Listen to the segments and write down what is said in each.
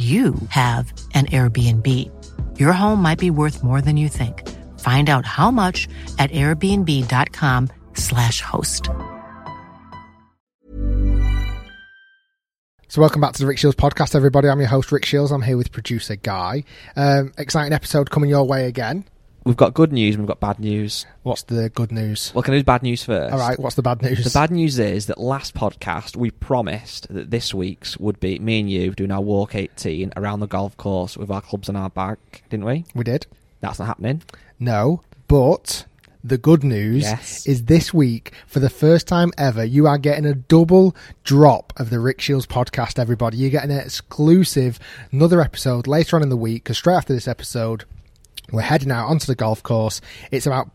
you have an Airbnb. Your home might be worth more than you think. Find out how much at airbnb.com/slash host. So, welcome back to the Rick Shiels podcast, everybody. I'm your host, Rick Shiels. I'm here with producer Guy. Um, exciting episode coming your way again. We've got good news and we've got bad news. What's the good news? Well, can I do bad news first? All right, what's the bad news? The bad news is that last podcast we promised that this week's would be me and you doing our walk 18 around the golf course with our clubs on our back, didn't we? We did. That's not happening. No, but the good news Yes. is this week, for the first time ever, you are getting a double drop of the Rick Shiels podcast, everybody. You're getting an exclusive, another episode later on in the week, because straight after this episode, we're heading out onto the golf course. It's about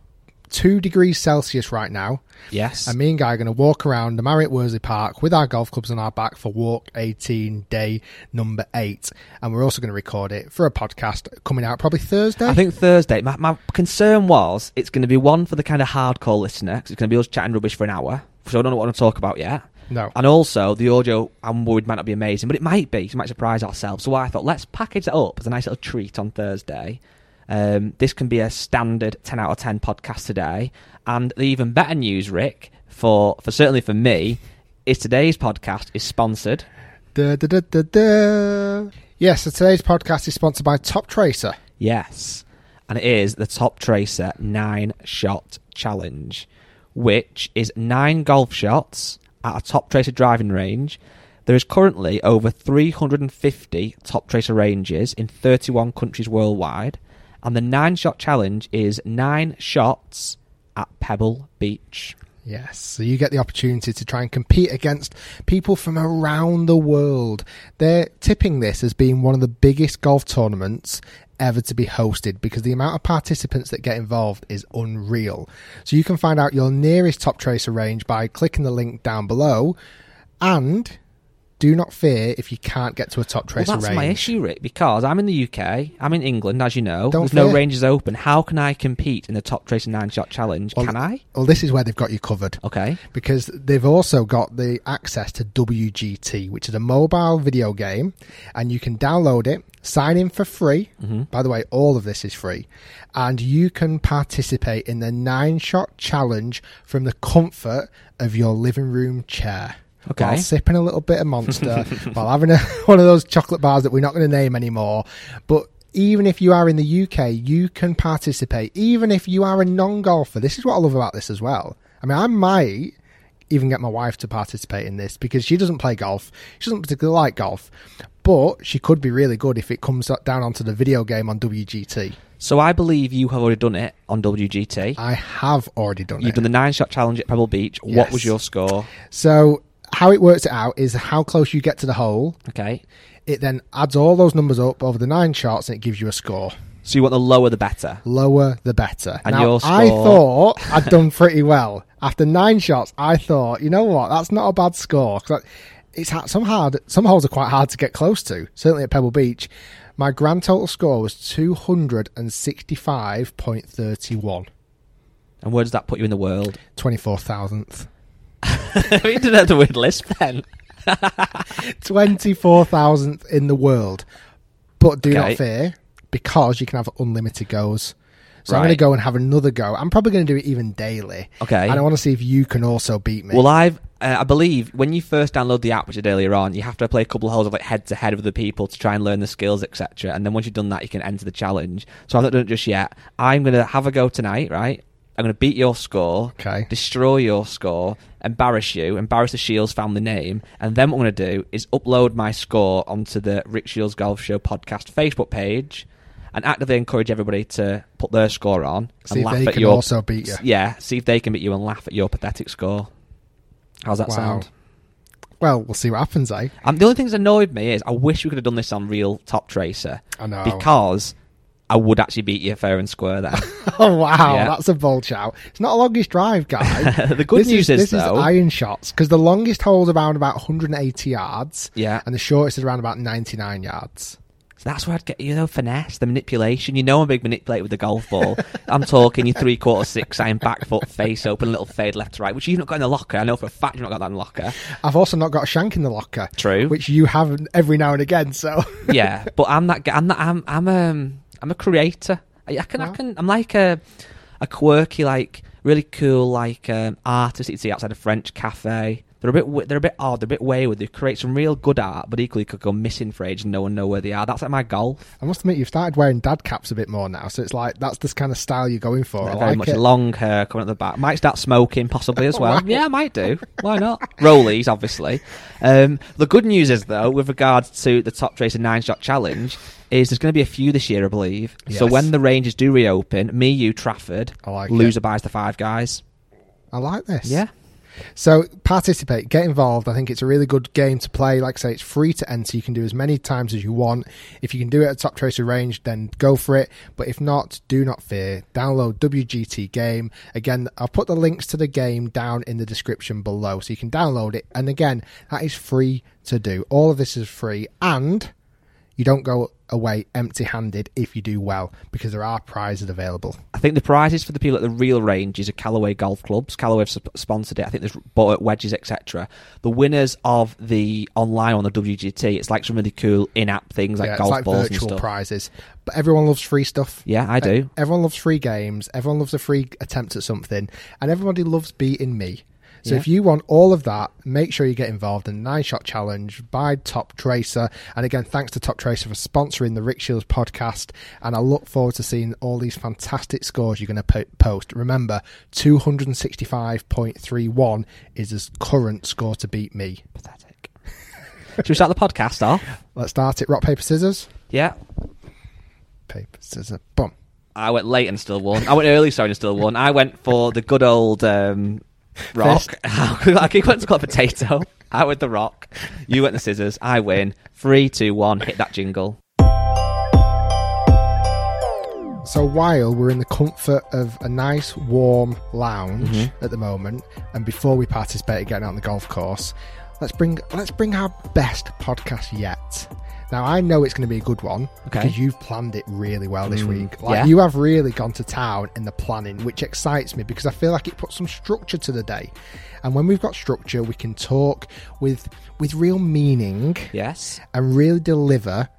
two degrees Celsius right now. Yes. And me and Guy are going to walk around the Marriott Worsley Park with our golf clubs on our back for walk 18 day number eight. And we're also going to record it for a podcast coming out probably Thursday. I think Thursday. My, my concern was it's going to be one for the kind of hardcore listener because it's going to be us chatting rubbish for an hour. So I don't know what I want to talk about yet. No. And also, the audio, I'm worried, might not be amazing, but it might be. So we might surprise ourselves. So I thought, let's package it up as a nice little treat on Thursday. Um, this can be a standard 10 out of 10 podcast today. And the even better news, Rick, for, for certainly for me, is today's podcast is sponsored. Da, da, da. Yes, so today's podcast is sponsored by Top Tracer. Yes. And it is the Top Tracer 9 Shot Challenge, which is nine golf shots at a Top Tracer driving range. There is currently over 350 Top Tracer ranges in 31 countries worldwide. And the nine shot challenge is nine shots at Pebble Beach. Yes, so you get the opportunity to try and compete against people from around the world. They're tipping this as being one of the biggest golf tournaments ever to be hosted because the amount of participants that get involved is unreal. So you can find out your nearest Top Tracer range by clicking the link down below and do not fear if you can't get to a Top Tracer well, that's range. my issue, Rick, because I'm in the UK, I'm in England, as you know. Don't There's no ranges open. How can I compete in the Top Tracer nine shot challenge? Well, can I? Well, this is where they've got you covered. Okay. because they've also got the access to WGT, which is a mobile video game, and you can download it, sign in for free. Mm-hmm. By the way, all of this is free, and you can participate in the nine shot challenge from the comfort of your living room chair. Okay. While sipping a little bit of Monster, while having a, one of those chocolate bars that we're not going to name anymore. But even if you are in the UK, you can participate. Even if you are a non golfer, this is what I love about this as well. I mean, I might even get my wife to participate in this because she doesn't play golf. She doesn't particularly like golf, but she could be really good if it comes down onto the video game on WGT. So I believe you have already done it on WGT. I have already done it. You've done the nine shot challenge at Pebble Beach. Yes. What was your score? so how it works it out is how close you get to the hole. Okay. It then adds all those numbers up over the nine shots and it gives you a score. So you want the lower the better. Lower the better. And now, your I thought I'd done pretty well. After nine shots, I thought, you know what, that's not a bad score. 'Cause it's some hard, some holes are quite hard to get close to. Certainly at Pebble Beach, my grand total score was two hundred and sixty-five point thirty-one. And where does that put you in the world? Twenty-four thousandth. we didn't have the word lisp then. Twenty-four thousandth in the world. But do Okay. not fear, because you can have unlimited goes. So I'm going to go and have another go. I'm probably going to do it even daily. Okay. And I want to see if you can also beat me. Well, I've uh, I believe when you first download the app, which I did earlier on, you have to play a couple of holes of like head to head with the people to try and learn the skills, etc. And then once you've done that, you can enter the challenge. So I've not done it just yet. I'm gonna have a go tonight, right? I'm gonna beat your score, Okay. destroy your score, embarrass you, embarrass the Shiels family name, and then what I'm gonna do is upload my score onto the Rick Shiels Golf Show podcast Facebook page. And actively encourage everybody to put their score on See and if laugh they at can your also beat you. Yeah, see if they can beat you and laugh at your pathetic score. How's that Wow. sound? well, we'll see what happens, eh? The only thing that's annoyed me is I wish we could have done this on real Top Tracer I know. because I would actually beat you fair and square there. Oh wow, Yeah. that's a bold shout. It's not a longest drive, guy. The good this news is, is, this though- is iron shots because the longest hole's around about 180 yards, yeah, and the shortest is around about 99 yards. so that's where I'd get you know finesse, the manipulation. You know I'm a big manipulator with the golf ball. I'm talking you three quarter six, iron back foot, face open, little fade left to right, which you've not got in the locker. I know for a fact you've not got that in the locker. I've also not got a shank in the locker, True. which you have every now and again. So yeah, but I'm that. guy- I'm that. I'm. I'm. Um, I'm a creator. I, I can. I can. I'm like a, a quirky, like really cool, like um, artist you see outside a French cafe. They're a bit. They're a bit odd. They're a bit wayward. They create some real good art, but equally could go missing for ages and no one know where they are. That's like my golf. I must admit, you've started wearing dad caps a bit more now. So it's like that's the kind of style you're going for. Very like much it. long hair coming at the back. Might start smoking possibly as well. Wow. Yeah, I might do. Why not? Rollies, obviously. Um, the good news is though, with regards to the Top Tracer Nine Shot Challenge, is there's going to be a few this year, I believe. So when the ranges do reopen, me, you, Trafford, I like loser it. buys the five guys. I like this. Yeah. So participate, get involved. I think it's a really good game to play. Like I say, it's free to enter. You can do as many times as you want. If you can do it at Top Tracer range, then go for it. But if not, do not fear. Download WGT Game. Again, I'll put the links to the game down in the description below, so you can download it. And again, that is free to do. All of this is free, and you don't go away empty-handed if you do well, because there are prizes available. I think the prizes for the people at the real ranges are Callaway golf clubs. Callaway have sp- sponsored it. I think there's bought wedges, etc. The winners of the online on the WGT, it's like some really cool in-app things like yeah, golf like balls and stuff. prizes. But everyone loves free stuff. Yeah, I do. Everyone loves free games. Everyone loves a free attempt at something, and everybody loves beating me. So Yeah. if you want all of that, make sure you get involved in the Nine Shot Challenge by Top Tracer. And again, thanks to Top Tracer for sponsoring the Rick Shiels podcast. And I look forward to seeing all these fantastic scores you're going to post. Remember, 265.31 is his current score to beat me. Pathetic. Should we start the podcast off? Let's start it. Rock, paper, scissors. Yeah. Paper, scissors. Boom. I went late and still won. I went early, sorry, and still won. I went for the good old um, rock. Fist. I keep wanting to call it potato. I went the rock. You went the scissors. I win. Three, two, one. Hit that jingle. So while we're in the comfort of a nice warm lounge Mm-hmm. at the moment, and before we participate in getting out on the golf course, let's bring let's bring our best podcast yet. Now I know it's going to be a good one Okay. because you've planned it really well this Mm, week. Like yeah. you have really gone to town in the planning, which excites me because I feel like it puts some structure to the day. And when we've got structure, we can talk with with real meaning Yes. and really deliver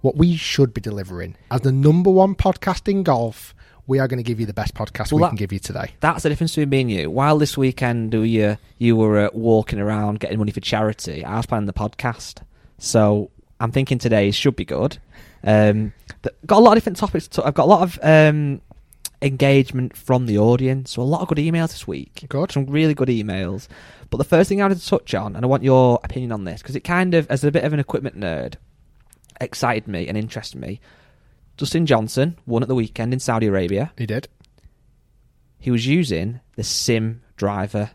what we should be delivering. As the number one podcast in golf, we are going to give you the best podcast Well, we that- can give you today. That's the difference between me and you. While this weekend you you were uh, walking around getting money for charity, I was planning the podcast. So I'm thinking today should be good. Um, got a lot of different topics. To, I've got a lot of um, engagement from the audience. So a lot of good emails this week. Good. Some really good emails. But the first thing I wanted to touch on, and I want your opinion on this, because it kind of, as a bit of an equipment nerd, excited me and interested me. Dustin Johnson won at the weekend in Saudi Arabia He did. he was using the Sim driver,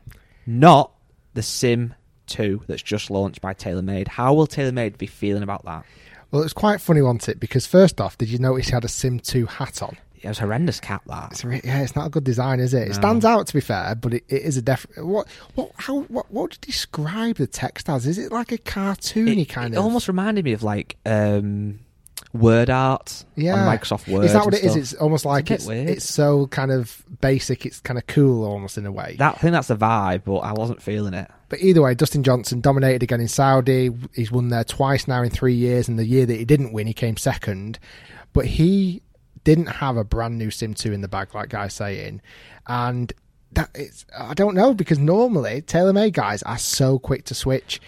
not the Sim 2 that's just launched by TaylorMade. How will TaylorMade be feeling about that? Well, it was quite funny, wasn't it? Because first off, did you notice he had a Sim 2 hat on? It was horrendous cap that. It's re- yeah, it's not a good design, is it? It No. stands out to be fair, but it, it is a def. What what how what what would you describe the text as? Is it like a cartoony It, kind it of? almost reminded me of like um, word art yeah. on Microsoft Word. Is that what it is? stuff. It's almost like bit it's it's so kind of basic. It's kind of cool, almost in a way. that, I think that's the vibe, but I wasn't feeling it. But either way, Dustin Johnson dominated again in Saudi. He's won there twice now in three years, and the year that he didn't win, he came second. But he didn't have a brand new Sim 2 in the bag, like Guy's saying. And that is, I don't know, because normally TaylorMade guys are so quick to switch.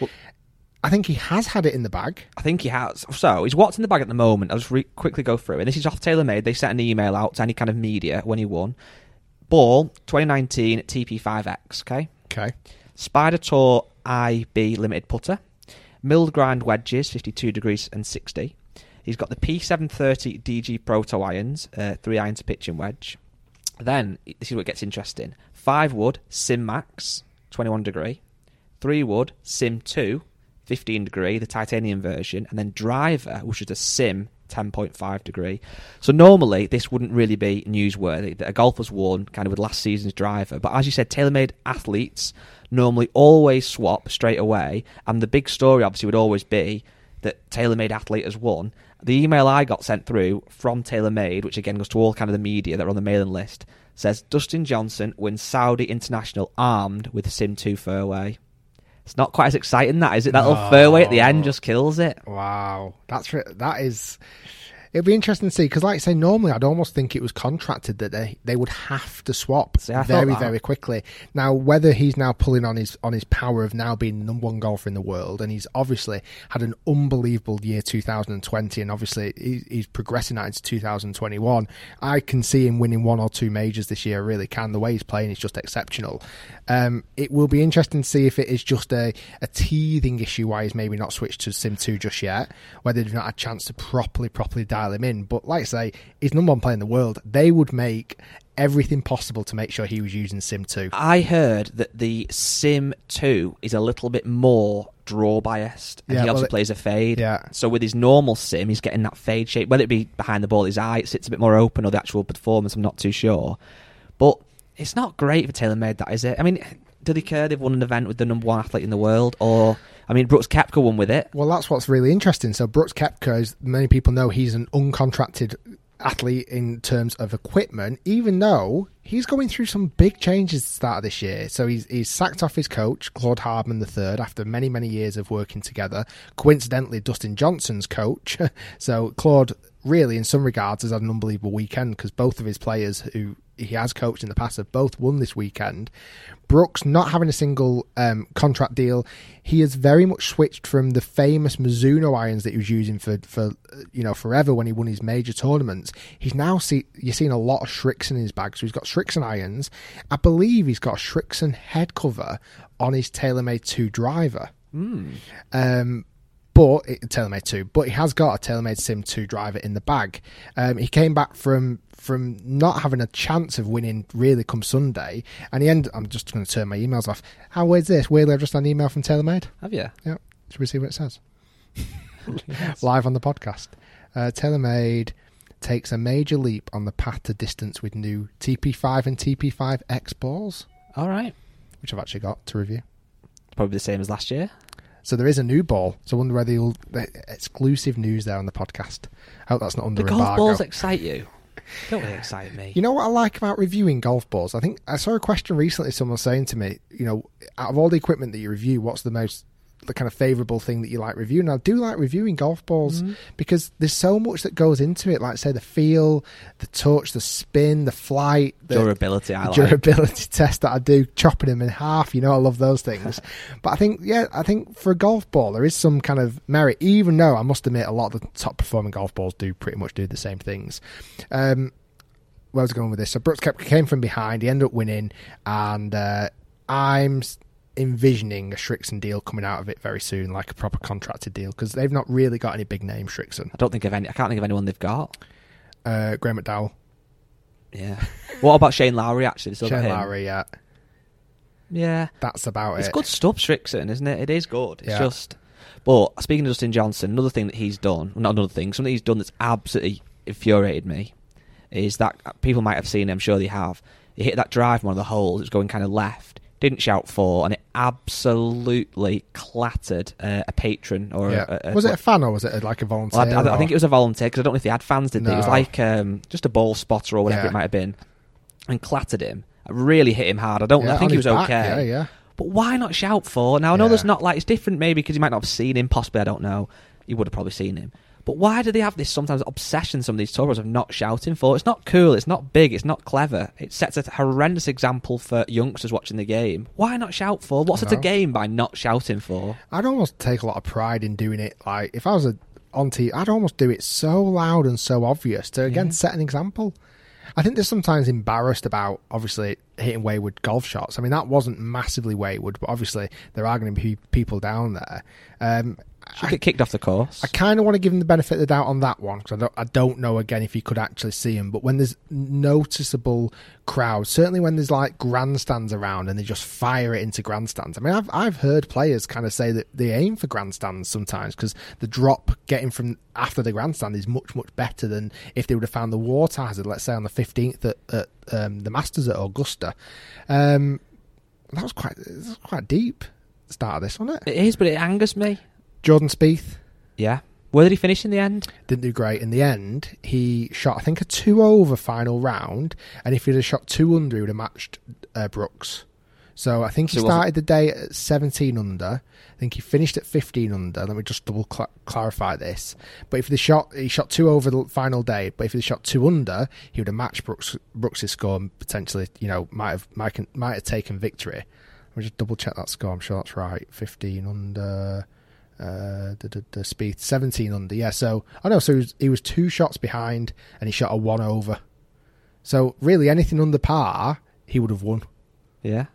I think he has had it in the bag. I think he has. So he's what's in the bag at the moment. I'll just re- quickly go through And This is off TaylorMade. They sent an email out to any kind of media when he won. Ball 2019 TP5X. Okay. Okay. Spider Tour IB limited putter. Milled grind wedges 52 degrees and 60. He's got the P730 DG Proto irons, uh, three iron to pitching wedge. Then this is what gets interesting. Five wood Sim Max 21 degree. Three wood Sim 2 15 degree, the titanium version, and then driver, which is a sim 10.5 degree. So normally this wouldn't really be newsworthy that a golfer's won kind of with last season's driver. But as you said, TaylorMade athletes normally always swap straight away, and the big story obviously would always be that TaylorMade athlete has won. The email I got sent through from TaylorMade, which again goes to all kind of the media that are on the mailing list, says Dustin Johnson wins Saudi International armed with Sim 2 fairway. It's not quite as exciting, that is it? That little fairway at the end just kills it. Wow, that's that is. It'd be interesting to see because, like I say, normally I'd almost think it was contracted that they they would have to swap See, very very quickly. Now, whether he's now pulling on his on his power of now being the number one golfer in the world, and he's obviously had an unbelievable year 2020, and obviously he, he's progressing that into 2021. I can see him winning one or two majors this year. I really can. The way he's playing is just exceptional. Um, it will be interesting to see if it is just a, a teething issue why he's maybe not switched to Sim 2 just yet, whether they've not had a chance to properly, properly dial him in. But like I say, he's number one player in the world. They would make everything possible to make sure he was using Sim 2. I heard that the Sim 2 is a little bit more draw biased and Yeah, he well, obviously it- plays a fade. Yeah. So with his normal sim, he's getting that fade shape. Whether it be behind the ball, his eye, it sits a bit more open, or the actual performance, I'm not too sure. But it's not great for TaylorMade that is it? I mean, do they care they've won an event with the number one athlete in the world? Or, I mean, Brooks Koepka won with it. Well, that's what's really interesting. So Brooks Koepka, as many people know, he's an uncontracted athlete in terms of equipment, even though he's going through some big changes at the start of this year. So he's, he's sacked off his coach, Claude Harmon III, after many, many years of working together. Coincidentally, Dustin Johnson's coach. so Claude, really, in some regards, has had an unbelievable weekend because both of his players who he has coached in the past have both won this weekend. Brooks not having a single um, contract deal, he has very much switched from the famous Mizuno irons that he was using for for you know forever when he won his major tournaments. He's now see you're seeing a lot of Srixon in his bag, so he's got Srixon irons. I believe he's got a Srixon head cover on his TaylorMade two driver. Um, but it, TaylorMade two, but he has got a TaylorMade Sim two driver in the bag. Um, he came back from from not having a chance of winning really come Sunday, and he ended. I'm just going to turn my emails off. How is this? Weirdly, I've just had an email from TaylorMade. Have you? Yeah, should we see what it says? Live on the podcast. Uh, TaylorMade takes a major leap on the path to distance with new TP5 and TP5X balls, All right. which I've actually got to review. Probably the same as last year. So there is a new ball. So I wonder whether you'll the exclusive news there on the podcast. I hope that's not under The golf embargo. balls excite you. Don't really excite me. You know what I like about reviewing golf balls? I think I saw a question recently. Someone saying to me, you know, out of all the equipment that you review, what's the most the kind of favourable thing that you like reviewing? I do like reviewing golf balls Mm-hmm. because there's so much that goes into it. Like say the feel, the touch, the spin, the flight, the Durability, I the like. durability test that I do, chopping them in half. You know, I love those things. but I think, yeah, I think for a golf ball, there is some kind of merit, even though I must admit a lot of the top performing golf balls do pretty much do the same things. Um, where was I going with this? So Brooks Koepka came from behind. He ended up winning, and uh, I'm s- envisioning a Srixon deal coming out of it very soon, like a proper contracted deal, because they've not really got any big name Shrixon. I don't think of any. I can't think of anyone they've got. Uh, Graeme McDowell, Yeah. what about Shane Lowry? Actually, still Shane? Lowry, yeah, Yeah. that's about It's it. It's good stuff, Srixon, isn't it? It is good. It's Yeah. just. But speaking of Dustin Johnson, another thing that he's done, not another thing, something he's done that's absolutely infuriated me, is that people might have seen. it, I'm sure they have. He hit that drive from one of the holes. It was going kind of left. Didn't shout for, and it absolutely clattered uh, a patron or Yeah. a, a, was it a fan or was it a, like a volunteer? Well, I, I- I think it was a volunteer because I don't know if they had fans. Did they? It was like um, just a ball spotter or whatever Yeah. it might have been, and clattered him. Really hit him hard. I don't. Yeah, I think he was back, okay. Yeah, yeah. But why not shout for? Now I know there's not like it's different maybe because you might not have seen him. Possibly I don't know. You would have probably seen him. But why do they have this sometimes obsession, some of these tour pros, of not shouting for? It's not cool, it's not big, it's not clever. It sets a horrendous example for youngsters watching the game. Why not shout for? What's it a game by not shouting for? I'd almost take a lot of pride in doing it. Like if I was a, on TV, I'd almost do it so loud and so obvious to again set an example. I think they're sometimes embarrassed about obviously hitting wayward golf shots. I mean that wasn't massively wayward, but obviously there are going to be people down there. Um, Should get kicked off the course. I kind of want to give him the benefit of the doubt on that one because I don't, I don't know again if you could actually see him. But when there's noticeable crowds, certainly when there's like grandstands around and they just fire it into grandstands. I mean, I've I've heard players kind of say that they aim for grandstands sometimes because the drop getting from after the grandstand is much much better than if they would have found the water hazard. Let's say on the fifteenth at, at um, the Masters at Augusta. Um, that was quite that was quite deep. Start of this, wasn't it? it is, but it angers me. Jordan Spieth. Yeah. Where did he finish in the end? didn't do great in the end. He shot, I think, a two over final round, and if he'd have shot two under, he would have matched uh, Brooks. So I think he So started the day at 17 under. I think he finished at 15 under. Let me just double cl- clarify this. But if the shot, he shot two over the final day. But if he shot two under, he would have matched Brooks Brooks's score and potentially, you know, might have might, might have taken victory. Let me just double check that score. I'm sure that's right. 15 under. Uh, the, the, Spieth 17 under. Yeah, so I know. So he was, he was two shots behind, and he shot a one over. So really, anything under par, he would have won. Yeah.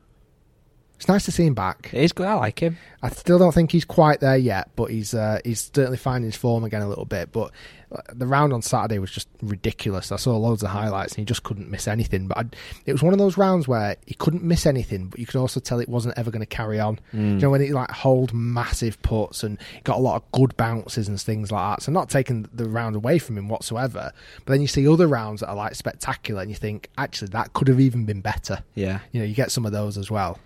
It's nice to see him back. It is good. I like him. I still don't think he's quite there yet, but he's uh, he's certainly finding his form again a little bit. But uh, the round on Saturday was just ridiculous. I saw loads of highlights and he just couldn't miss anything. But I'd, it was one of those rounds where he couldn't miss anything, but you could also tell it wasn't ever going to carry on. You know when he like hold massive putts and got a lot of good bounces and things like that. So not taking the round away from him whatsoever. But then you see other rounds that are like spectacular, and you think actually that could have even been better. Yeah. You know, you get some of those as well.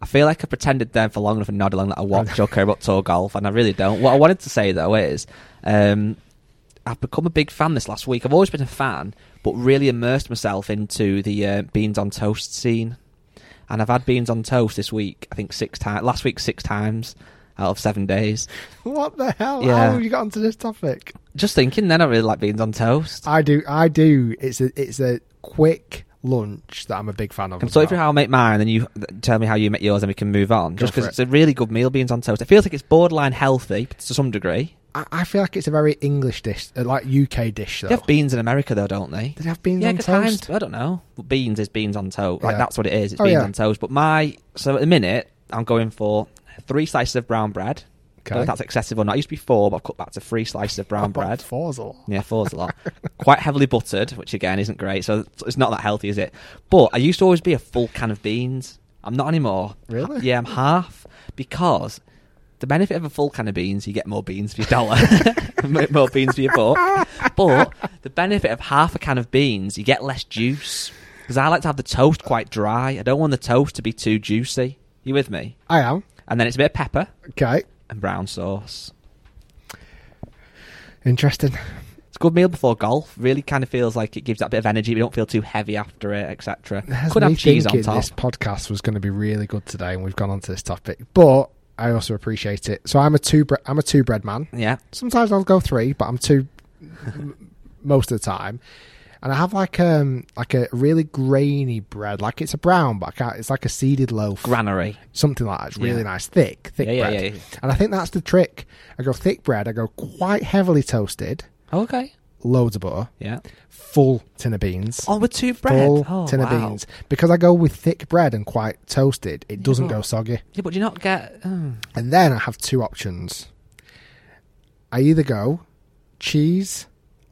I feel like I pretended then for long enough and nodded along that I watch or care about tour golf, and I really don't. What I wanted to say though is, um, I've become a big fan this last week. I've always been a fan, but really immersed myself into the uh, beans on toast scene, and I've had beans on toast this week. I think six times. Last week six times out of seven days. What the hell? Yeah. How have you got onto this topic? Just thinking, then I really like beans on toast. I do. I do. It's a it's a quick lunch that I'm a big fan of. I'm sorry for how I make mine, and then you tell me how you make yours, and we can move on. Go Just because it. it's a really good meal, beans on toast. It feels like it's borderline healthy to some degree. I, I feel like it's a very English dish, uh, like UK dish though. They have beans in America, though, don't they? They have beans yeah, on toast? I don't know. Beans is beans on toast. Like Yeah. that's what it is. It's Oh, beans yeah. on toast. But my so at the minute I'm going for three slices of brown bread. Don't know if that's excessive or not. It used to be four, but I've cut back to three slices of brown bread. Four's a lot. Yeah, four's a lot. Quite heavily buttered, which again isn't great. So it's not that healthy, is it? But I used to always be a full can of beans. I'm not anymore. Really? Yeah, I'm half because the benefit of a full can of beans, you get more beans for your dollar, more beans for your buck. But the benefit of half a can of beans, you get less juice. Because I like to have the toast quite dry. I don't want the toast to be too juicy. You with me? I am. And then it's a bit of pepper Okay. And brown sauce. Interesting. It's a good meal before golf. Really kind of feels like it gives that bit of energy. We don't feel too heavy after it, etc. Could have cheese on top. This podcast was going to be really good today, and we've gone on to this topic. But I also appreciate it. So I'm a two. Bre- I'm a two bread man. Yeah, Sometimes I'll go three, but I'm two m- most of the time. And I have like um like a really grainy bread, like it's a brown, but I can't, it's like a seeded loaf, granary. something like that. It's really Yeah. nice, thick, thick Yeah, bread. yeah. And I think that's the trick. I go thick bread. I go quite heavily toasted, Oh, okay. loads of butter, Yeah. full tin of beans. Oh, with two bread. Full oh, tin of beans because I go with thick bread and quite toasted. It doesn't go soggy. Yeah, but do you not get? Oh. And then I have two options. I either go cheese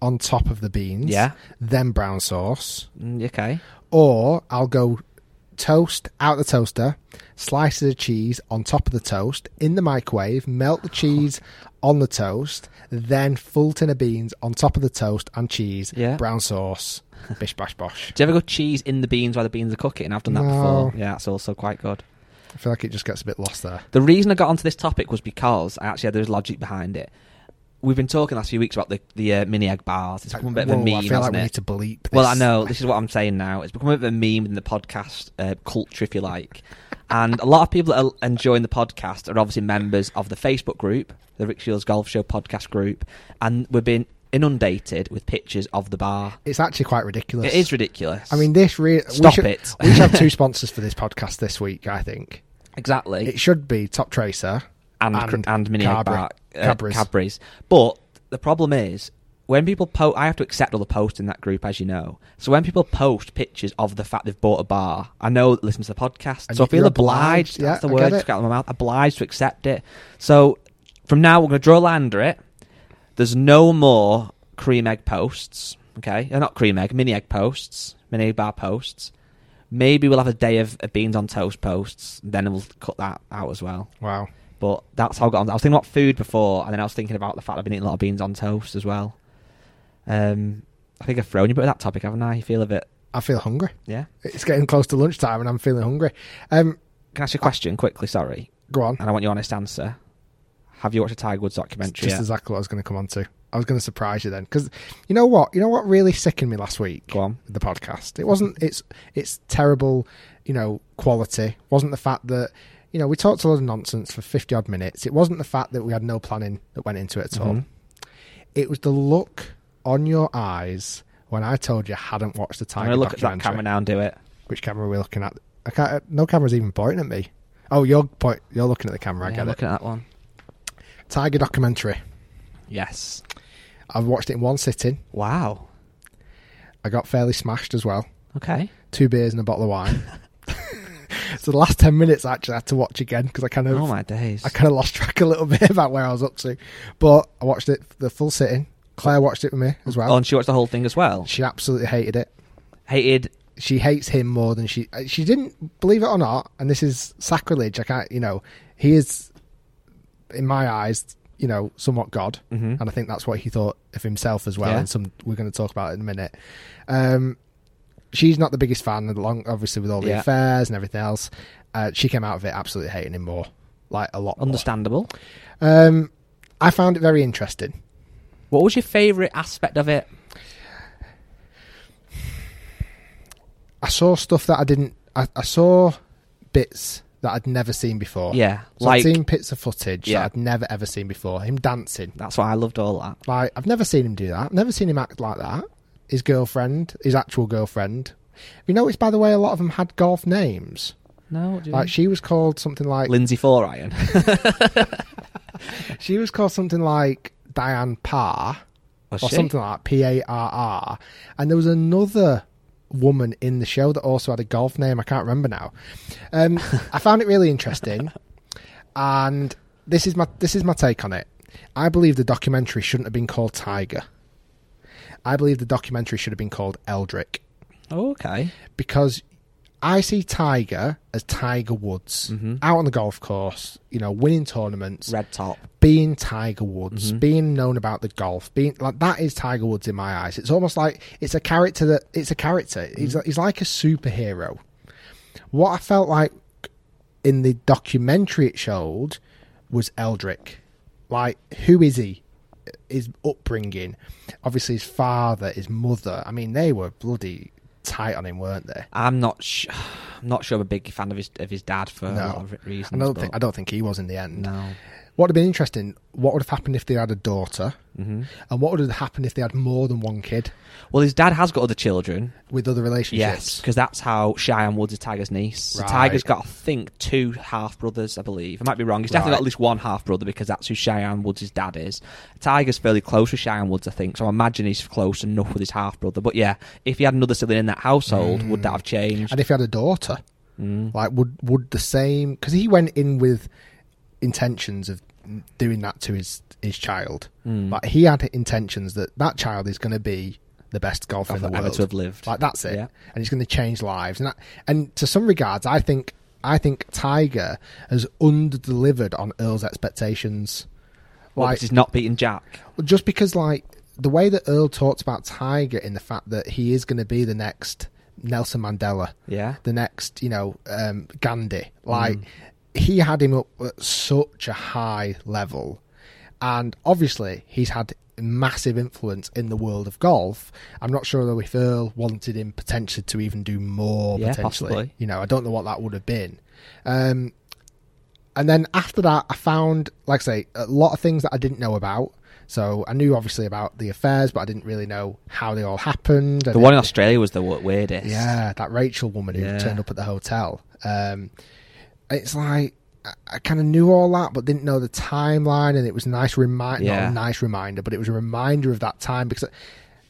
on top of the beans, Yeah. then brown sauce, Mm, okay. or I'll go toast out the toaster, slices of cheese on top of the toast in the microwave, melt the cheese on the toast, then full tin of beans on top of the toast and cheese, Yeah. brown sauce, bish bash bosh. Do you ever go cheese in the beans while the beans are cooking? I've done that No. before. Yeah, that's also quite good. I feel like it just gets a bit lost there. The reason I got onto this topic was because I actually had there's logic behind it. We've been talking last few weeks about the the uh, mini egg bars. It's become a bit of a meme, I feel like we it? need to bleep this. Well, I know this is what I'm saying now. It's become a bit of a meme in the podcast uh, culture, if you like. and a lot of people that are enjoying the podcast are obviously members of the Facebook group, the Rick Shiels Golf Show podcast group, and we've been inundated with pictures of the bar. It's actually quite ridiculous. It is ridiculous. I mean, this really. Stop we should, it. we should have two sponsors for this podcast this week. I think exactly. it should be Top Tracer and and and, mini egg bar, uh, Cadbury's. Cadbury's. But the problem is when people post, I have to accept all the posts in that group, as you know. So when people post pictures of the fact they've bought a bar, I know that listen to the podcast, And so I feel obliged. obliged, yeah, that's the I word out of my mouth. Obliged to accept it. So from now, we're going to draw a line under it. There's no more cream egg posts. Okay, uh, not cream egg, mini egg posts, mini egg bar posts. Maybe we'll have a day of, of beans on toast posts. Then we'll cut that out as well. Wow. But that's how I got on. I was thinking about food before, and then I was thinking about the fact I've been eating a lot of beans on toast as well. Um, I think I've thrown you a bit of that topic, haven't I? You feel a bit, I feel hungry. yeah. It's getting close to lunchtime and I'm feeling hungry. Um, Can I ask you a question quickly? Sorry, go on. and I want your honest answer. Have you watched a Tiger Woods It's documentary? just yet? exactly what I was going to come on to. I was going to surprise you then because you know what? You know what really sickened me last week? Go on. The podcast. It wasn't. It's it's terrible. You know, quality wasn't the fact that you know we talked a lot of nonsense for fifty odd minutes. It wasn't the fact that we had no planning that went into it at all. Mhm. It was the look on your eyes when I told you I hadn't watched the I'm Tiger gonna look at that camera now and do it. Which camera are we looking at? I can't. No camera's even pointing at me. Oh, you're point. You're looking at the camera. I Yeah, get it. looking at that one. Tiger documentary. Yes. I've watched it in one sitting. Wow. I got fairly smashed as well. Okay. Two beers and a bottle of wine. so the last ten minutes I actually I had to watch again because I kind of Oh my days. I kind of lost track a little bit about where I was up to. But I watched it the full sitting. Claire watched it with me as well. Oh, and she watched the whole thing as well. She absolutely hated it. Hated. She hates him more than she. uh, She didn't believe it or not, and this is sacrilege. I can't. You know, he is, in my eyes, you know, somewhat God, Mhm. and I think that's what he thought of himself as well. Yeah. And some we're going to talk about it in a minute. Um, she's not the biggest fan, along obviously with all the Yeah. affairs and everything else. Uh, she came out of it absolutely hating him more, like a lot. More. Understandable. Um, I found it very interesting. What was your favourite aspect of it? I saw stuff that I didn't. I, I saw bits that I'd never seen before. Yeah, So like I'd seen bits of footage Yeah. that I'd never ever seen before. Him dancing. that's why I loved all that. Like I've never seen him do that. I've never seen him act like that. His girlfriend, his actual girlfriend. Have you noticed, by the way, a lot of them had golf names. No, do you Like mean? she was called something like Lindsay Four Iron. she was called something like Diane Parr Was or she? something like P A R R. And there was another woman in the show that also had a golf name. I can't remember now. Um, I found it really interesting, and this is my this is my take on it. I believe the documentary shouldn't have been called Tiger. I believe the documentary should have been called Eldrick Oh, okay. because I see Tiger as Tiger Woods Mm-hmm. out on the golf course, you know, winning tournaments, Red top. being Tiger Woods, Mm-hmm. being known about the golf, being like that is Tiger Woods in my eyes. It's almost like it's a character that it's a character. He's, Mm-hmm. he's like a superhero. What I felt like in the documentary it showed was Eldrick. Like, who is he? His upbringing, obviously his father, his mother. I mean, they were bloody tight on him, weren't they? I'm not. Sh- I'm not sure I'm a big fan of his of his dad for a lot of reasons. I don't think I don't think he was in the end. No. What would have been interesting? What would have happened if they had a daughter? hmm And what would have happened if they had more than one kid Well, his dad has got other children. with other relationships? Yes, because that's how Cheyenne Woods is Tiger's niece. So Tiger's got, I think, two half brothers. I believe. I might be wrong. He's definitely Right. got at least one half brother because that's who Cheyenne Woods' dad is. Tiger's fairly close with Cheyenne Woods, I think. So I imagine he's close enough with his half brother. But yeah, if he had another sibling in that household, would that have changed? And if he had a daughter, Mm. like would would the same? Because he went in with intentions of doing that to his his child. Mm. Like he had intentions that that child is going to be the best golfer in the Ever world. to have lived. Like that's it, Yeah. and he's going to change lives. And that, and to some regards, I think I think Tiger has under delivered on Earl's expectations. Well, Like he's not beating Jack. just because like the way that Earl talked about Tiger in the fact that he is going to be the next Nelson Mandela, Yeah. the next you know um, Gandhi, like he had him up at such a high level, and obviously he's had massive influence in the world of golf. I'm not sure though if Earl wanted him potentially to even do more. Yeah, potentially, possibly. you know, I don't know what that would have been. Um, and then after that, I found, like I say, a lot of things that I didn't know about. So I knew obviously about the affairs, but I didn't really know how they all happened. The one in Australia was the weirdest. yeah, that Rachel woman who Yeah. turned up at the hotel. Um, it's like I, I kind of knew all that, but didn't know the timeline, and it was a nice reminder. Yeah. Not a nice reminder, but it was a reminder of that time because,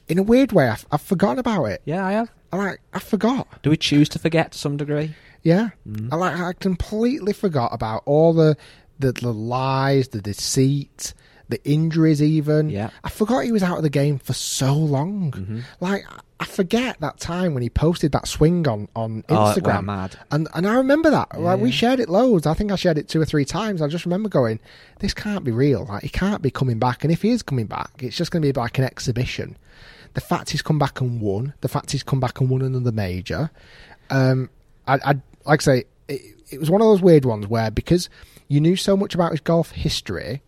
in a weird way, I've, I've forgotten about it. Yeah, I have. I like I forgot. Do we choose to forget to some degree? Yeah, Mm. I like I completely forgot about all the the, the lies, the deceit, the injuries. Even Yeah. I forgot he was out of the game for so long. Mm-hmm. Like I forget that time when he posted that swing on on Oh, Instagram. mad. And and I remember that. like we shared it loads. I think I shared it two or three times. I just remember going, "This can't be real. Like he can't be coming back. And if he is coming back, it's just going to be like an exhibition." The fact he's come back and won. The fact he's come back and won another major. Um, I, I like I say, it, it was one of those weird ones where because you knew so much about his golf history,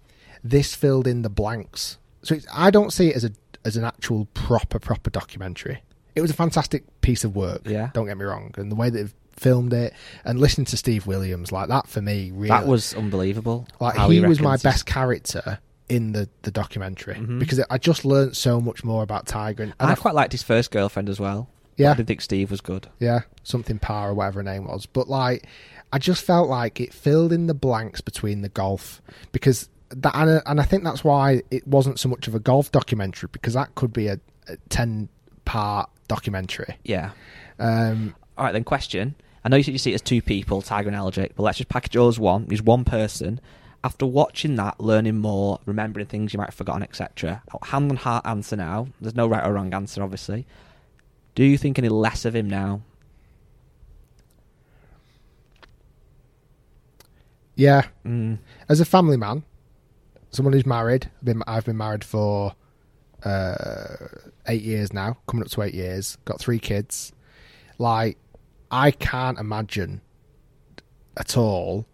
this filled in the blanks. So it's, I don't see it as a as an actual proper proper documentary. It was a fantastic piece of work. Yeah. don't get me wrong, and the way that they've filmed it and listening to Steve Williams like that for me really That was unbelievable. like how he was my best character in the the documentary mm-hmm. because I just learned so much more about Tiger and, and I I- quite liked his first girlfriend as well. Yeah. I didn't think Steve was good. yeah something par or whatever her name was but like I just felt like it filled in the blanks between the golf because that and, I- and I think that's why it wasn't so much of a golf documentary because that could be a, a 10 part documentary Yeah. um All right, then. Question. I know you said you see it as two people, Tiger and Eldrick, but let's just package it all as one. He's one person. After watching that, learning more, remembering things you might have forgotten, etc. Hand on heart answer now. There's no right or wrong answer, obviously. Do you think any less of him now? yeah Mm. as a family man, someone who's married, I've been, I've been married for uh, eight years now, coming up to eight years, got three kids. Like, I can't imagine at all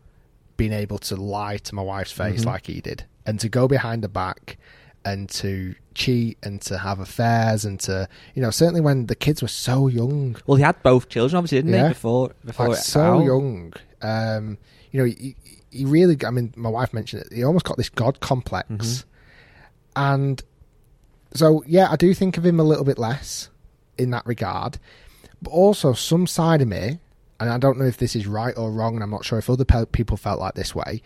being able to lie to my wife's face like he did and to go behind the back and to cheat and to have affairs and to, you know, certainly when the kids were so young, Well, he had both children, obviously, didn't Yeah. he? Before, before like so out? young. Um, you know, he really. I mean, my wife mentioned it. He almost got this god complex, Mm-hmm. and so yeah, I do think of him a little bit less in that regard. But also, some side of me, and I don't know if this is right or wrong, and I'm not sure if other pe- people felt like this way.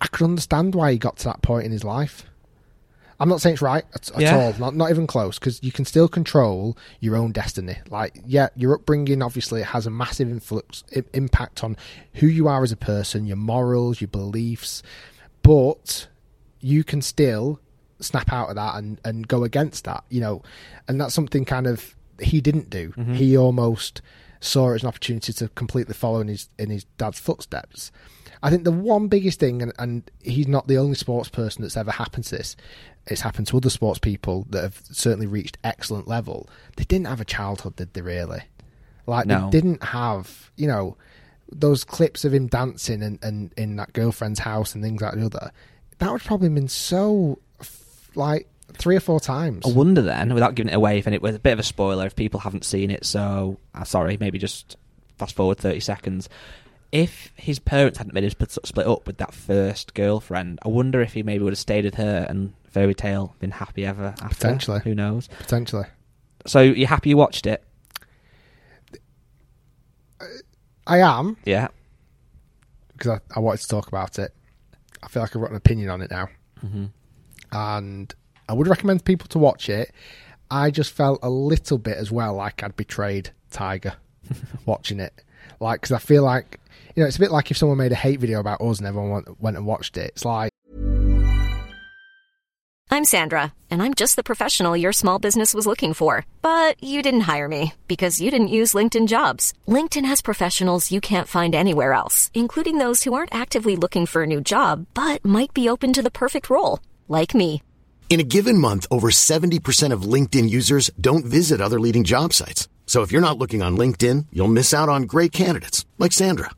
I could understand why he got to that point in his life. I'm not saying it's right at, at Yeah. all, not not even close, because you can still control your own destiny. Like, yeah, your upbringing obviously has a massive influx i- impact on who you are as a person, your morals, your beliefs, but you can still snap out of that and and go against that, you know, and that's something kind of he didn't do. Mm-hmm. He almost saw it as an opportunity to completely follow in his in his dad's footsteps. I think the one biggest thing, and, and he's not the only sports person that's ever happened to this. It's happened to other sports people that have certainly reached excellent level. They didn't have a childhood, did they? Really? Like No. they didn't have, you know, those clips of him dancing and, and in that girlfriend's house and things like the other. That would probably been so like three or four times. I wonder then, without giving it away, if it was a bit of a spoiler if people haven't seen it. So, uh, sorry, maybe just fast forward thirty seconds. If his parents hadn't made him split, split up with that first girlfriend, I wonder if he maybe would have stayed with her and fairy tale been happy ever after. Potentially. who knows? Potentially. So you're happy you watched it? I am Yeah. because I, I wanted to talk about it. I feel like I've got an opinion on it now, mm-hmm. and I would recommend people to watch it. I just felt a little bit as well like I'd betrayed Tiger watching it, like because I feel like you know it's a bit like if someone made a hate video about us and everyone went, went and watched it. It's like I'm Sandra, and I'm just the professional your small business was looking for. But you didn't hire me because you didn't use LinkedIn jobs. LinkedIn has professionals you can't find anywhere else, including those who aren't actively looking for a new job but might be open to the perfect role, like me. In a given month, over 70% of LinkedIn users don't visit other leading job sites. So if you're not looking on LinkedIn, you'll miss out on great candidates like Sandra.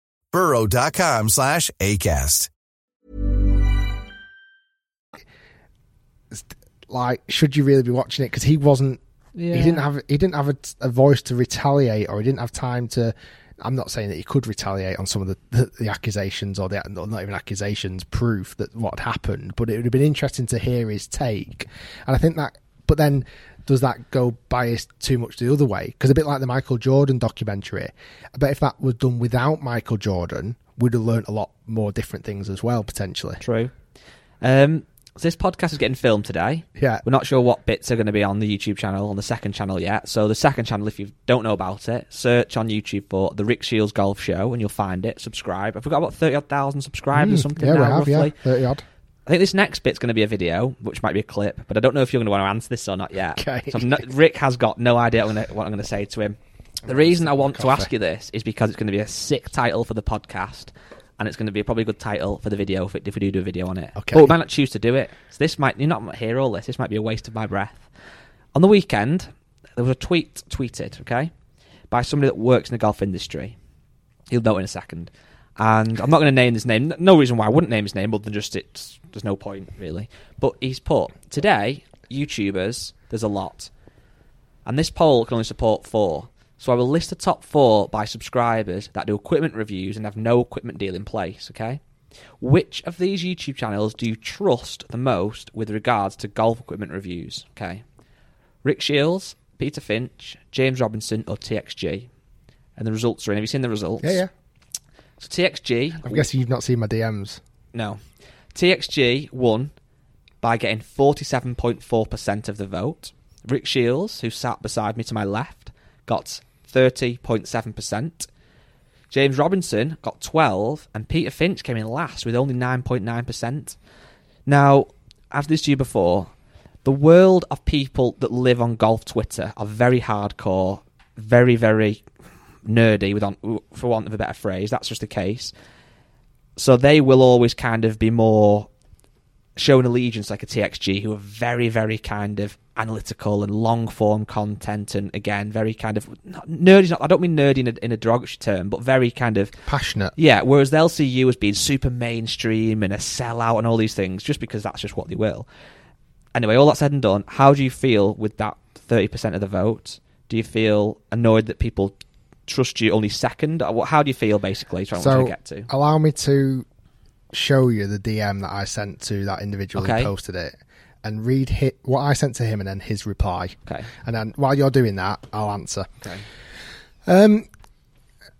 burrow.com slash ACAST. Like, should you really be watching it? Because he wasn't. Yeah. He didn't have. He didn't have a, a voice to retaliate, or he didn't have time to. I'm not saying that he could retaliate on some of the, the, the accusations or the not even accusations, proof that what happened. But it would have been interesting to hear his take, and I think that. But then, does that go biased too much the other way? Because a bit like the Michael Jordan documentary, I bet if that was done without Michael Jordan, we'd have learnt a lot more different things as well potentially. True. Um, so this podcast is getting filmed today. Yeah. We're not sure what bits are going to be on the YouTube channel, on the second channel yet. So the second channel, if you don't know about it, search on YouTube for the Rick Shiels Golf Show and you'll find it. Subscribe. I've got about 30 odd thousand subscribers or Mm, something yeah, now, we have, roughly. yeah, thirty odd. I think this next bit's going to be a video, which might be a clip, but I don't know if you're going to want to answer this or not yet. Okay. So not, Rick has got no idea what I'm going to, what I'm going to say to him. The reason I want to ask you this is because it's going to be a sick title for the podcast, and it's going to be a probably a good title for the video if, it, if we do do a video on it. Okay. But we might not choose to do it. So this might you're not hear all this. This might be a waste of my breath. On the weekend, there was a tweet tweeted, okay, by somebody that works in the golf industry. You'll know in a second. And I'm not going to name his name. No reason why I wouldn't name his name, other than just it's. There's no point really. But he's put today YouTubers. There's a lot, and this poll can only support four. So I will list the top four by subscribers that do equipment reviews and have no equipment deal in place. Okay. Which of these YouTube channels do you trust the most with regards to golf equipment reviews? Okay. Rick Shiels, Peter Finch, James Robinson, or TXG? And the results are in. Have you seen the results? Yeah, yeah. So TXG. I'm guessing you've not seen my DMs. No. TXG won by getting 47.4% of the vote. Rick Shiels, who sat beside me to my left, got 30.7%. James Robinson got 12 and Peter Finch came in last with only 9.9%. Now, I've this to you before. The world of people that live on golf Twitter are very hardcore, very very nerdy with on for want of a better phrase. That's just the case. So they will always kind of be more showing allegiance like a TXG, who are very, very kind of analytical and long form content, and again, very kind of not, nerdy. Not, I don't mean nerdy in a, in a derogatory term, but very kind of Passionate. yeah. Whereas they'll see you as being super mainstream and a sellout and all these things, just because that's just what they will. Anyway, all that said and done, how do you feel with that thirty percent of the vote? Do you feel annoyed that people trust you only second? How do you feel basically? Trying So to get to. allow me to show you the DM that I sent to that individual Okay. who posted it, and read hi what I sent to him, and then his reply. Okay. And then while you're doing that, I'll answer. Okay. Um,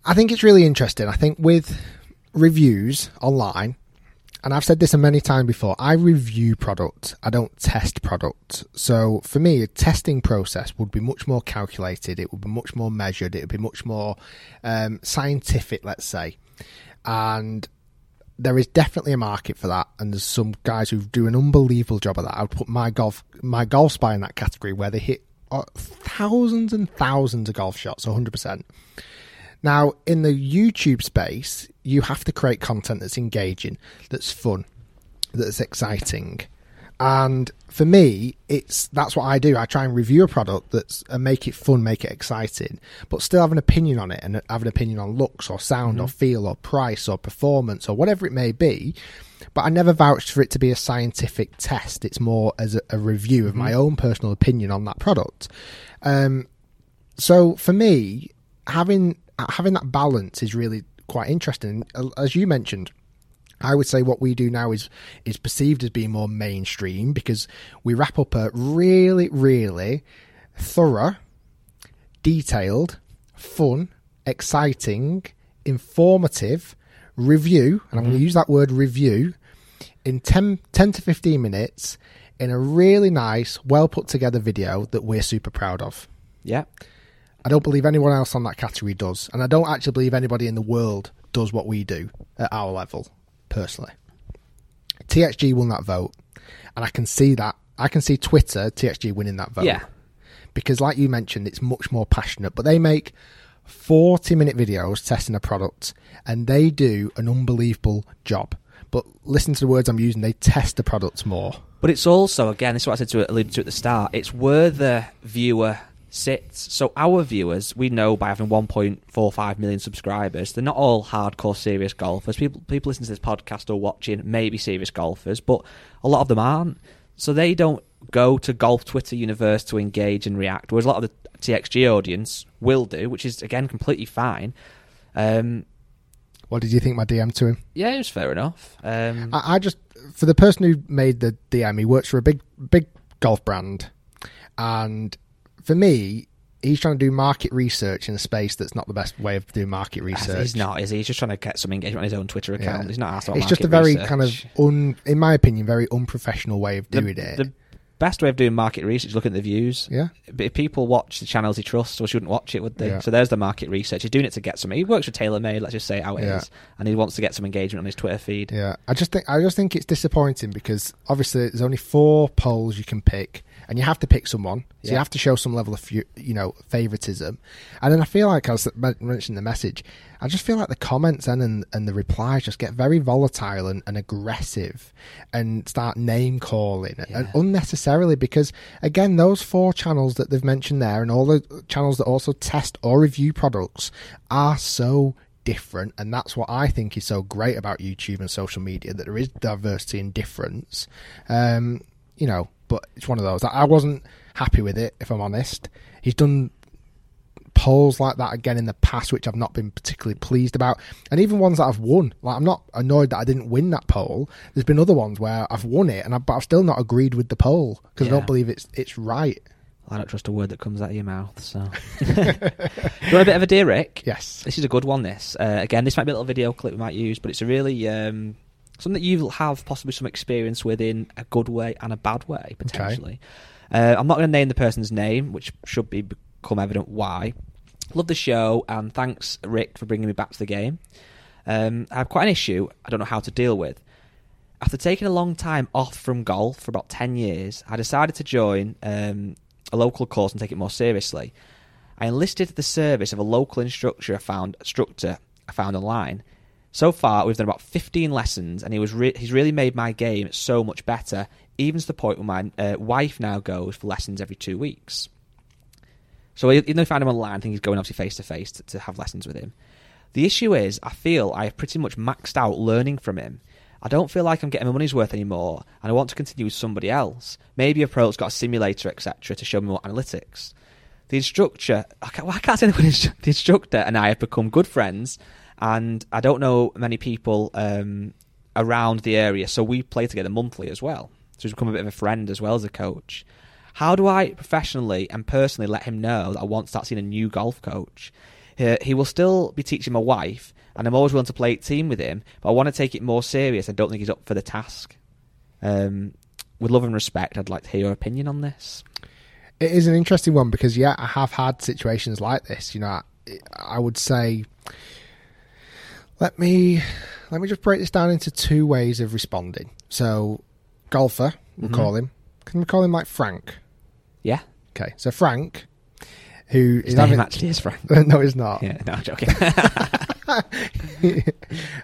I think it's really interesting. I think with reviews online, and I've said this a many times before, I review product. I don't test product. So for me, a testing process would be much more calculated. It would be much more measured. It would be much more um, scientific, let's say. And there is definitely a market for that, and there's some guys who do an unbelievable job of that. I would put my golf MyGolfSpy in that category where they hit uh, thousands and thousands of golf shots, 100 percent. Now, in the YouTube space, you have to create content that's engaging, that's fun, that's exciting. And for me, it's that's what I do. I try and review a product that's and make it fun, make it exciting, but still have an opinion on it and have an opinion on looks or sound or mm-hmm. feel or price or performance or whatever it may be. But I never vouched for it to be a scientific test. It's more as a, a review of my mm-hmm. own personal opinion on that product. Um, so for me, having having that balance is really quite interesting. As you mentioned, I would say what we do now is is perceived as being more mainstream because we wrap up a really, really thorough, detailed, fun, exciting, informative review, and I'm going to mm-hmm. use that word review in 10, 10 to 15 minutes in a really nice, well put together video that we're super proud of. Yeah. I don't believe anyone else on that category does, and I don't actually believe anybody in the world does what we do at our level, personally. TXG won that vote, and I can see that. I can see Twitter, TXG winning that vote. Yeah. Because, like you mentioned, it's much more passionate, but they make 40 minute videos testing a product, and they do an unbelievable job. But listen to the words I'm using, they test the products more. But it's also, again, this is what I said to alluded to at the start. It's where the viewer sits. So our viewers, we know by having 1.45 million subscribers, they're not all hardcore serious golfers. People people listening to this podcast or watching maybe serious golfers, but a lot of them aren't. So they don't go to golf Twitter universe to engage and react. Whereas a lot of the TXG audience will do, which is again completely fine. Um, What did you think my DM to him? yeah, it was fair enough. Um, I, I just for the person who made the DM, he works for a big big golf brand, and for me, he's trying to do market research in a space that's not the best way of doing market research. he's not, is he? He's just trying to get some engagement on his own Twitter account. Yeah. He's not asked about It's just a very research. kind of un, in my opinion, very unprofessional way of the, doing it. the best way of doing market research is looking at the views. yeah, But if people watch the channels he trusts, or shouldn't watch it, would they? Yeah. So there's the market research. He's doing it to get some. He works for TaylorMade. Let's just say how it is, Yeah. and he wants to get some engagement on his Twitter feed. yeah. I just think I just think it's disappointing because obviously there's only four polls you can pick, and you have to pick someone. So you have to show some level of you know favoritism. And then I feel like I was mentioning the message. I just feel like the comments then and, and the replies just get very volatile and, and aggressive and start name calling and unnecessarily because again those four channels that they've mentioned there and all the channels that also test or review products are so different and that's what I think is so great about YouTube and social media that there is diversity and difference um you know but it's one of those I wasn't happy with it if I'm honest he's done polls like that again in the past, which I've not been particularly pleased about, and even ones that I've won. Like I'm not annoyed that I didn't win that poll. There's been other ones where I've won it, and I, but I've still not agreed with the poll because I don't believe it's it's right. I don't trust a word that comes out of your mouth. So, Do you want a bit of a dear Rick? Yes. This is a good one. This uh, again, this might be a little video clip we might use, but it's a really um, something that you have possibly some experience with in a good way and a bad way potentially. Uh, I'm not going to name the person's name, which should be become evident why. Love the show and thanks Rick for bringing me back to the game. Um, I have quite an issue I don't know how to deal with. After taking a long time off from golf for about 10 years, I decided to join um, a local course and take it more seriously. I enlisted the service of a local instructor I found instructor I found online. So far, we've done about 15 lessons, and he was re- he's really made my game so much better, even to the point where my uh, wife now goes for lessons every two weeks. So even though I found him online, I think he's going obviously face to face to have lessons with him. The issue is, I feel I have pretty much maxed out learning from him. I don't feel like I'm getting my money's worth anymore, and I want to continue with somebody else. Maybe a pro that's got a simulator, etc., to show me more analytics. The instructor, I can't, well, I can't say the instructor and I have become good friends, and I don't know many people um, around the area, so we play together monthly as well. So he's become a bit of a friend as well as a coach. How do I professionally and personally let him know that I want to start seeing a new golf coach? He, will still be teaching my wife, and I'm always willing to play team with him, but I want to take it more serious. I don't think he's up for the task. Um, with love and respect, I'd like to hear your opinion on this. It is an interesting one because yeah, I have had situations like this. You know, I, I would say, let me let me just break this down into two ways of responding. So, golfer, we'll Mhm. call him. Can we call him like Frank? Yeah. Okay, so Frank, who His is having- actually is Frank. no, he's not. Yeah, no, I'm joking.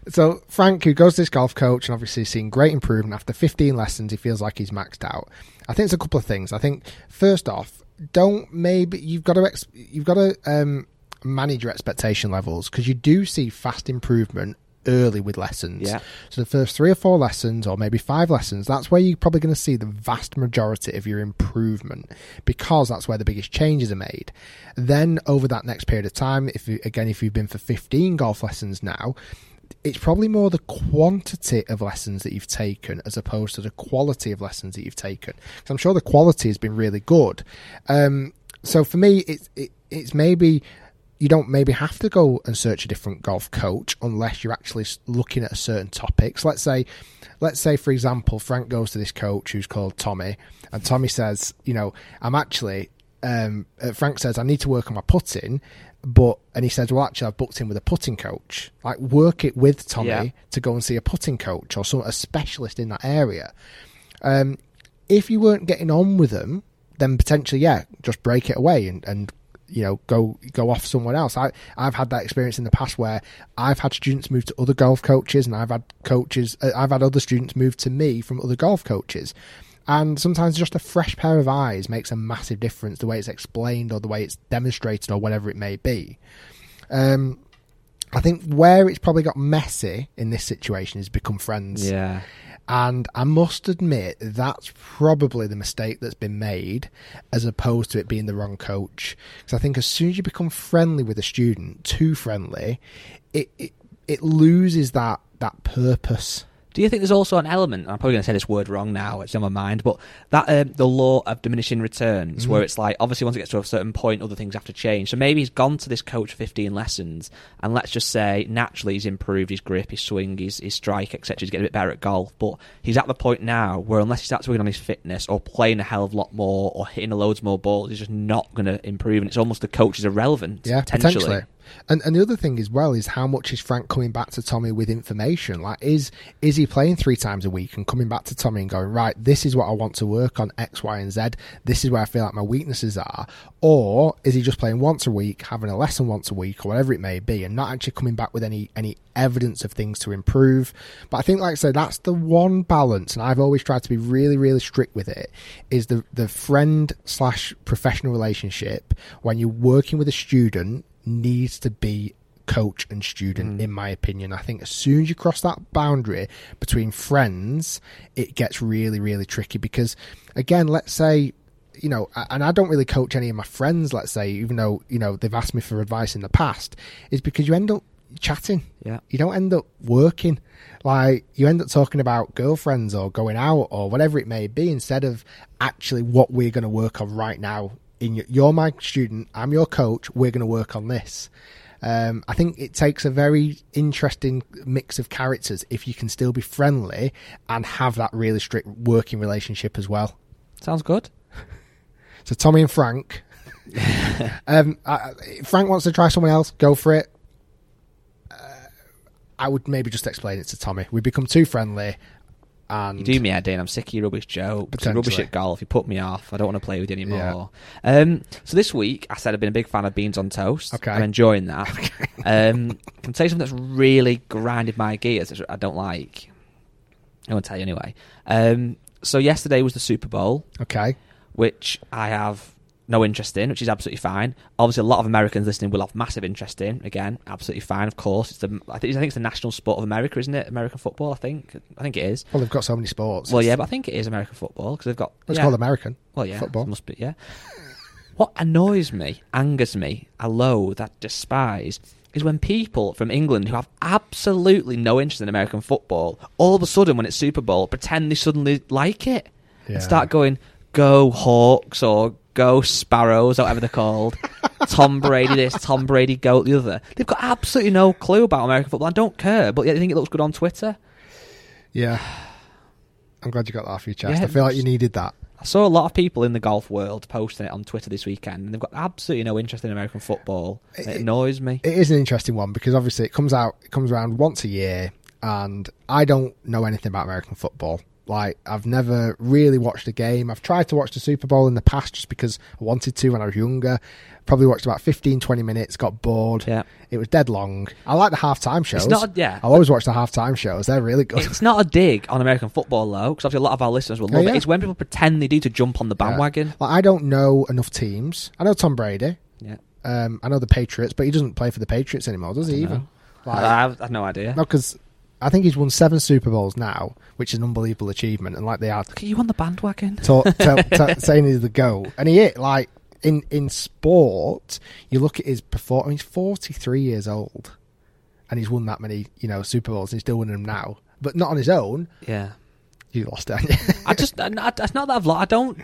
so Frank, who goes to this golf coach and obviously seen great improvement after 15 lessons, he feels like he's maxed out. I think it's a couple of things. I think first off, don't maybe you've got to ex- you've got to um, manage your expectation levels because you do see fast improvement early with lessons. Yeah. So the first three or four lessons, or maybe five lessons, that's where you're probably going to see the vast majority of your improvement because that's where the biggest changes are made. Then over that next period of time, if you, again if you've been for 15 golf lessons now, it's probably more the quantity of lessons that you've taken as opposed to the quality of lessons that you've taken. Because I'm sure the quality has been really good. Um, so for me, it's it, it's maybe you don't maybe have to go and search a different golf coach unless you're actually looking at a certain topic. So let's say, let's say for example, Frank goes to this coach who's called Tommy, and Tommy says, you know, I'm actually. Um, uh, Frank says I need to work on my putting, but and he says, well, actually, I've booked in with a putting coach. Like, work it with Tommy Yeah. to go and see a putting coach or some a specialist in that area. Um, if you weren't getting on with them, then potentially, yeah, just break it away and, and you know go go off someone else. I I've had that experience in the past where I've had students move to other golf coaches, and I've had coaches, uh, I've had other students move to me from other golf coaches. And sometimes just a fresh pair of eyes makes a massive difference, the way it's explained or the way it's demonstrated or whatever it may be. Um, I think where it's probably got messy in this situation is become friends. yeah. And I must admit, that's probably the mistake that's been made as opposed to it being the wrong coach. Because I think as soon as you become friendly with a student, too friendly, it, it, it loses that, that purpose. Do you think there's also an element? I'm probably going to say this word wrong now. It's on my mind, but that um, the law of diminishing returns, Mm-hmm. where it's like obviously once it gets to a certain point, other things have to change. So maybe he's gone to this coach for 15 lessons, and let's just say naturally he's improved his grip, his swing, his, his strike, etc. He's getting a bit better at golf, but he's at the point now where unless he starts working on his fitness or playing a hell of a lot more or hitting a loads more balls, he's just not going to improve, and it's almost the coach is irrelevant. Yeah, potentially. potentially. And and the other thing as well is how much is Frank coming back to Tommy with information? Like, is is he playing three times a week and coming back to Tommy and going, right, this is what I want to work on X, Y, and Z. This is where I feel like my weaknesses are. Or is he just playing once a week, having a lesson once a week, or whatever it may be, and not actually coming back with any any evidence of things to improve? But I think, like I said, that's the one balance, and I've always tried to be really, really strict with it. Is the the friend slash professional relationship when you're working with a student needs to be coach and student mm. in my opinion. I think as soon as you cross that boundary between friends it gets really really tricky because again let's say you know and i don't really coach any of my friends let's say even though you know they've asked me for advice in the past is because you end up chatting. Yeah. you don't end up working. Like you end up talking about girlfriends or going out or whatever it may be instead of actually what we're going to work on right now in your, you're my student i'm your coach we're going to work on this. Um, i think it takes a very interesting mix of characters if you can still be friendly and have that really strict working relationship as well. Sounds good. so tommy and frank. Um, I, if frank wants to try someone else go for it. Uh, i would maybe just explain it to tommy. We become too friendly and You do me head in. I'm sick of your rubbish jokes. You're rubbish at golf. You put me off. I don't want to play with you anymore. Um, so this week, I said I've been a big fan of beans on toast. Okay. I'm enjoying that. um, can tell you something that's really grinded my gears that I don't like? I won't tell you anyway. Um, so yesterday was the Super Bowl, okay which I have no interest in, which is absolutely fine. Obviously, a lot of Americans listening will have massive interest in. Again, absolutely fine. Of course, it's the I think, I think it's the national sport of America, isn't it? American football. I think. I think it is. well they've got so many sports Well, yeah, but I think it is American football because they've got. it's yeah. called american Well, yeah, football must be. Yeah. What annoys me, angers me, I loathe, I despise, is when people from England who have absolutely no interest in American football, all of a sudden when it's Super Bowl, pretend they suddenly like it Yeah. and start going, "Go Hawks" or "Go Sparrows," or whatever they're called. Tom Brady this, Tom Brady goat the other. They've got absolutely no clue about American football. I don't care, but yet they think it looks good on Twitter. Yeah. I'm glad you got that off your chest. Yeah, I feel like you needed that. I saw a lot of people in the golf world posting it on Twitter this weekend, and they've got absolutely no interest in American football. It, annoys me. It is an interesting one because obviously it comes out, it comes around once a year, and I don't know anything about American football. Like I've never really watched a game. I've tried to watch the Super Bowl in the past just because I wanted to when I was younger. Probably watched about 15, 20 minutes, got bored. Yeah. It was dead long. I like the halftime shows. not yeah. I'll always watch the halftime shows. They're really good. It's not a dig on American football though, because obviously a lot of our listeners will love yeah. it. It's when people pretend they do to jump on the Yeah. bandwagon. Like, I don't know enough teams. I know Tom Brady. Yeah, Um, I know the Patriots, but he doesn't play for the Patriots anymore, does he? Even like, I, have, I have no idea. no, because I think he's won seven Super Bowls now, which is an unbelievable achievement. And like they are Look at you on the bandwagon. ta- ta- ta- saying he's the goat, and he is like in in sport. You look at his performance; he's forty three years old, and he's won that many you know Super Bowls, and he's still winning them now. But not on his own. Yeah. You lost it. I just, I- I- it's not that I've, lo- I don't,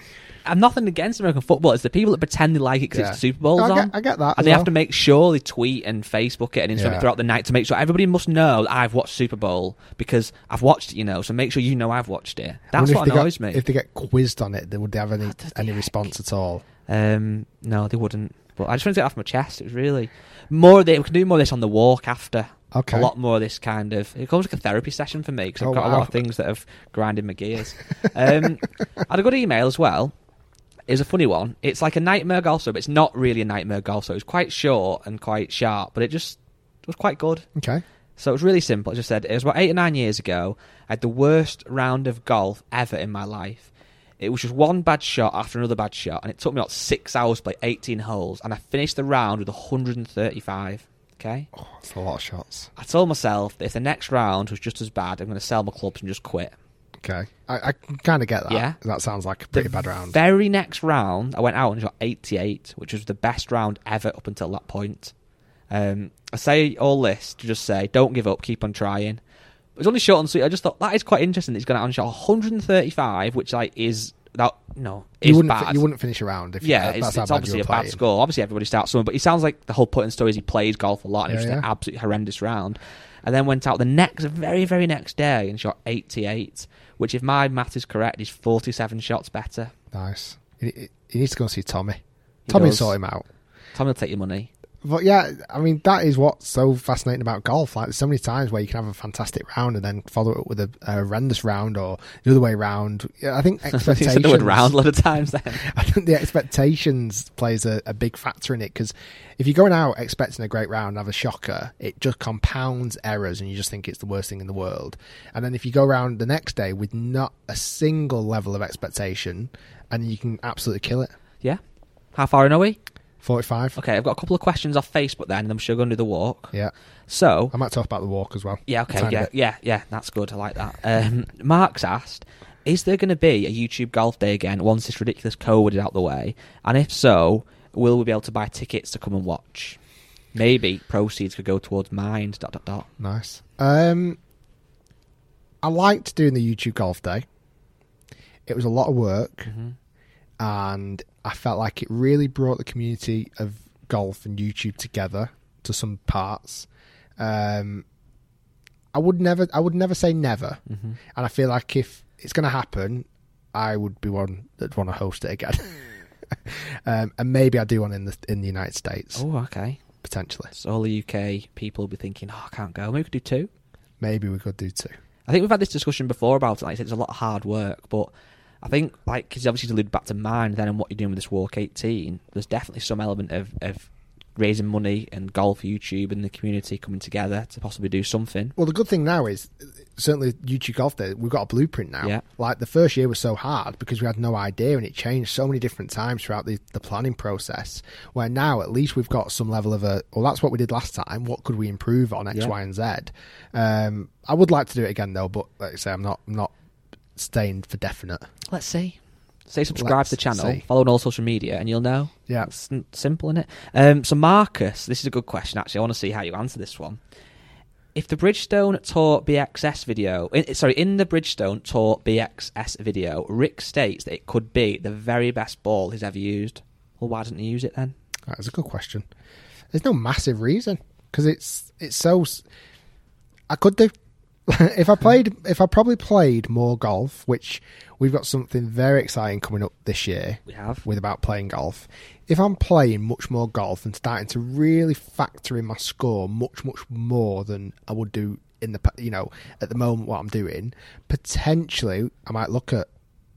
I'm nothing against American football. It's the people that pretend they like it because Yeah. it's the Super Bowl's No, I on. get- I get that And they have to make sure they tweet and Facebook it and Instagram Yeah. it throughout the night to make sure everybody must know that I've watched Super Bowl because I've watched it, you know, so make sure you know I've watched it. That's what they got- annoys me. If they get quizzed on it, they would they have any the any heck? response at all? Um, no, they wouldn't. But I just wanted to get off my chest. It was really more of the, we can do more of this on the walk after. Okay. A lot more of this kind of. It becomes like a therapy session for me because I've Oh, got a lot of things that have grinded my gears. um, I had a good email as well. It's a funny one. It's like a nightmare golf but it's not really a nightmare golf. It's quite short and quite sharp, but it just was quite good. Okay. So it was really simple. It just said it was about eight or nine years ago. I had the worst round of golf ever in my life. It was just one bad shot after another bad shot, and it took me about six hours to play 18 holes, and I finished the round with 135. Okay. Oh, that's a lot of shots. I told myself that if the next round was just as bad, I'm going to sell my clubs and just quit. Okay. I, I kind of get that. Yeah. That sounds like a pretty the bad round. Very next round, I went out and shot 88, which was the best round ever up until that point. Um, I say all this to just say, don't give up, keep on trying. It was only short and sweet. I just thought that is quite interesting. that He's going out and shot 135, which like is that no, you wouldn't fi- you wouldn't finish a round if you, yeah, it's, it's obviously a were bad score. Obviously, everybody starts somewhere, but he sounds like the whole point in the story is he plays golf a lot and it was Yeah, an absolutely horrendous round. And then went out the next, very, very next day and shot 88, which, if my math is correct, is 47 shots better. Nice. He, he- needs to go and see Tommy. He Tommy does. sort him out. Tommy will take your money. But yeah, I mean that is what's so fascinating about golf. Like, there's so many times where you can have a fantastic round and then follow it with a, a horrendous round, or the other way round. Yeah, I think expectations. said the word round a lot of times then. I think the expectations plays a, a big factor in it because if you're going out expecting a great round and have a shocker, it just compounds errors and you just think it's the worst thing in the world. And then if you go around the next day with not a single level of expectation, and you can absolutely kill it. Yeah. How far in are we? 45. Okay, I've got a couple of questions off Facebook then, and I'm sure going to do the walk. Yeah. So, I might talk about the walk as well. yeah, okay, yeah, yeah, yeah, that's good. I like that. Um, Mark's asked, is there going to be a YouTube golf day again once this ridiculous COVID is out the way? And if so, will we be able to buy tickets to come and watch? Maybe proceeds could go towards Mind. Dot dot dot. Nice. Um, I liked doing the YouTube golf day. It was a lot of work, and I felt like it really brought the community of golf and YouTube together to some parts. Um, I would never, I would never say never, and I feel like if it's going to happen, I would be one that'd want to host it again. um, and maybe I do one in the in the United States Oh, okay. potentially. So all the UK people will be thinking, oh, I can't go. Maybe we could do two. Maybe we could do two. I think we've had this discussion before about it. Like I said, it's a lot of hard work, but I think like because obviously to allude back to mine then and what you're doing with this Walk 18, there's definitely some element of, of raising money and golf YouTube and the community coming together to possibly do something. Well, the good thing now is certainly YouTube Golf There, We've got a blueprint now. Yeah. Like the first year was so hard because we had no idea, and it changed so many different times throughout the, the planning process. Where now at least we've got some level of a. Well, that's what we did last time. What could we improve on X, Y, Yeah. and Z? Um, I would like to do it again though, but like I say, I'm not I'm not staying for definite. Let's see. Say subscribe Let's to the channel, see. follow on all social media, and you'll know. Yeah. It's n- simple, is it? Um, so, Marcus, this is a good question, actually. I want to see how you answer this one. If the Bridgestone Tour B XS video, in, sorry, in the Bridgestone Tour B XS video, Rick states that it could be the very best ball he's ever used. Well, why doesn't he use it then? That's a good question. There's no massive reason because it's it's so. I could do if I played if I probably played more golf, which we've got something very exciting coming up this year. We have. with about playing golf. If I'm playing much more golf and starting to really factor in my score much much more than I would do in the you know at the moment what I'm doing. Potentially, I might look at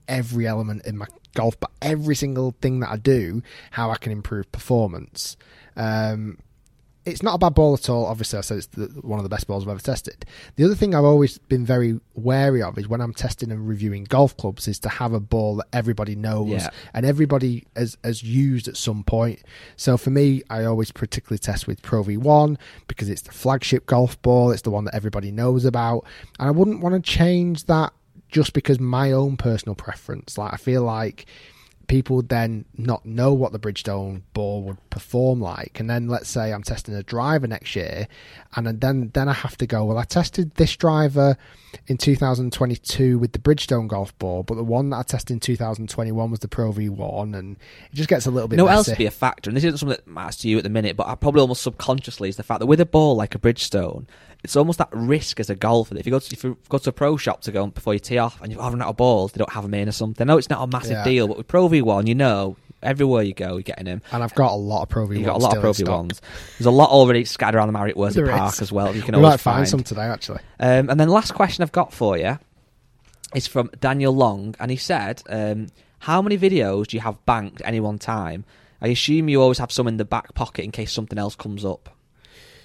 every element in my golf, but every single thing that I do, how I can improve performance. Um, it's not a bad ball at all. Obviously, I said it's the, one of the best balls I've ever tested. The other thing I've always been very wary of is when I'm testing and reviewing golf clubs, is to have a ball that everybody knows Yeah. and everybody has, has used at some point. So for me, I always particularly test with Pro V1 because it's the flagship golf ball. It's the one that everybody knows about, and I wouldn't want to change that just because my own personal preference. Like I feel like people would then not know what the Bridgestone ball would perform like. And then let's say I'm testing a driver next year, and then then I have to go. Well, I tested this driver in 2022 with the Bridgestone golf ball, but the one that I tested in 2021 was the Pro V1, and it just gets a little bit. No, else be a factor, and this isn't something that matters to you at the minute, but I probably almost subconsciously is the fact that with a ball like a Bridgestone, it's almost that risk as a golfer. That if you go to if you go to a pro shop to go before you tee off and you're having out of balls, they don't have them in or something. No, it's not a massive Yeah. deal, but with Pro V1, you know, everywhere you go, you're getting them. and I've got a lot of Pro V1. You've got a lot of Pro V1s. There's a lot already scattered around the Marriott Worsley Park is. as well. You can we always might find some today, actually. Um, and then last question I've got for you is from Daniel Long, and he said, um, "How many videos do you have banked at any one time? I assume you always have some in the back pocket in case something else comes up."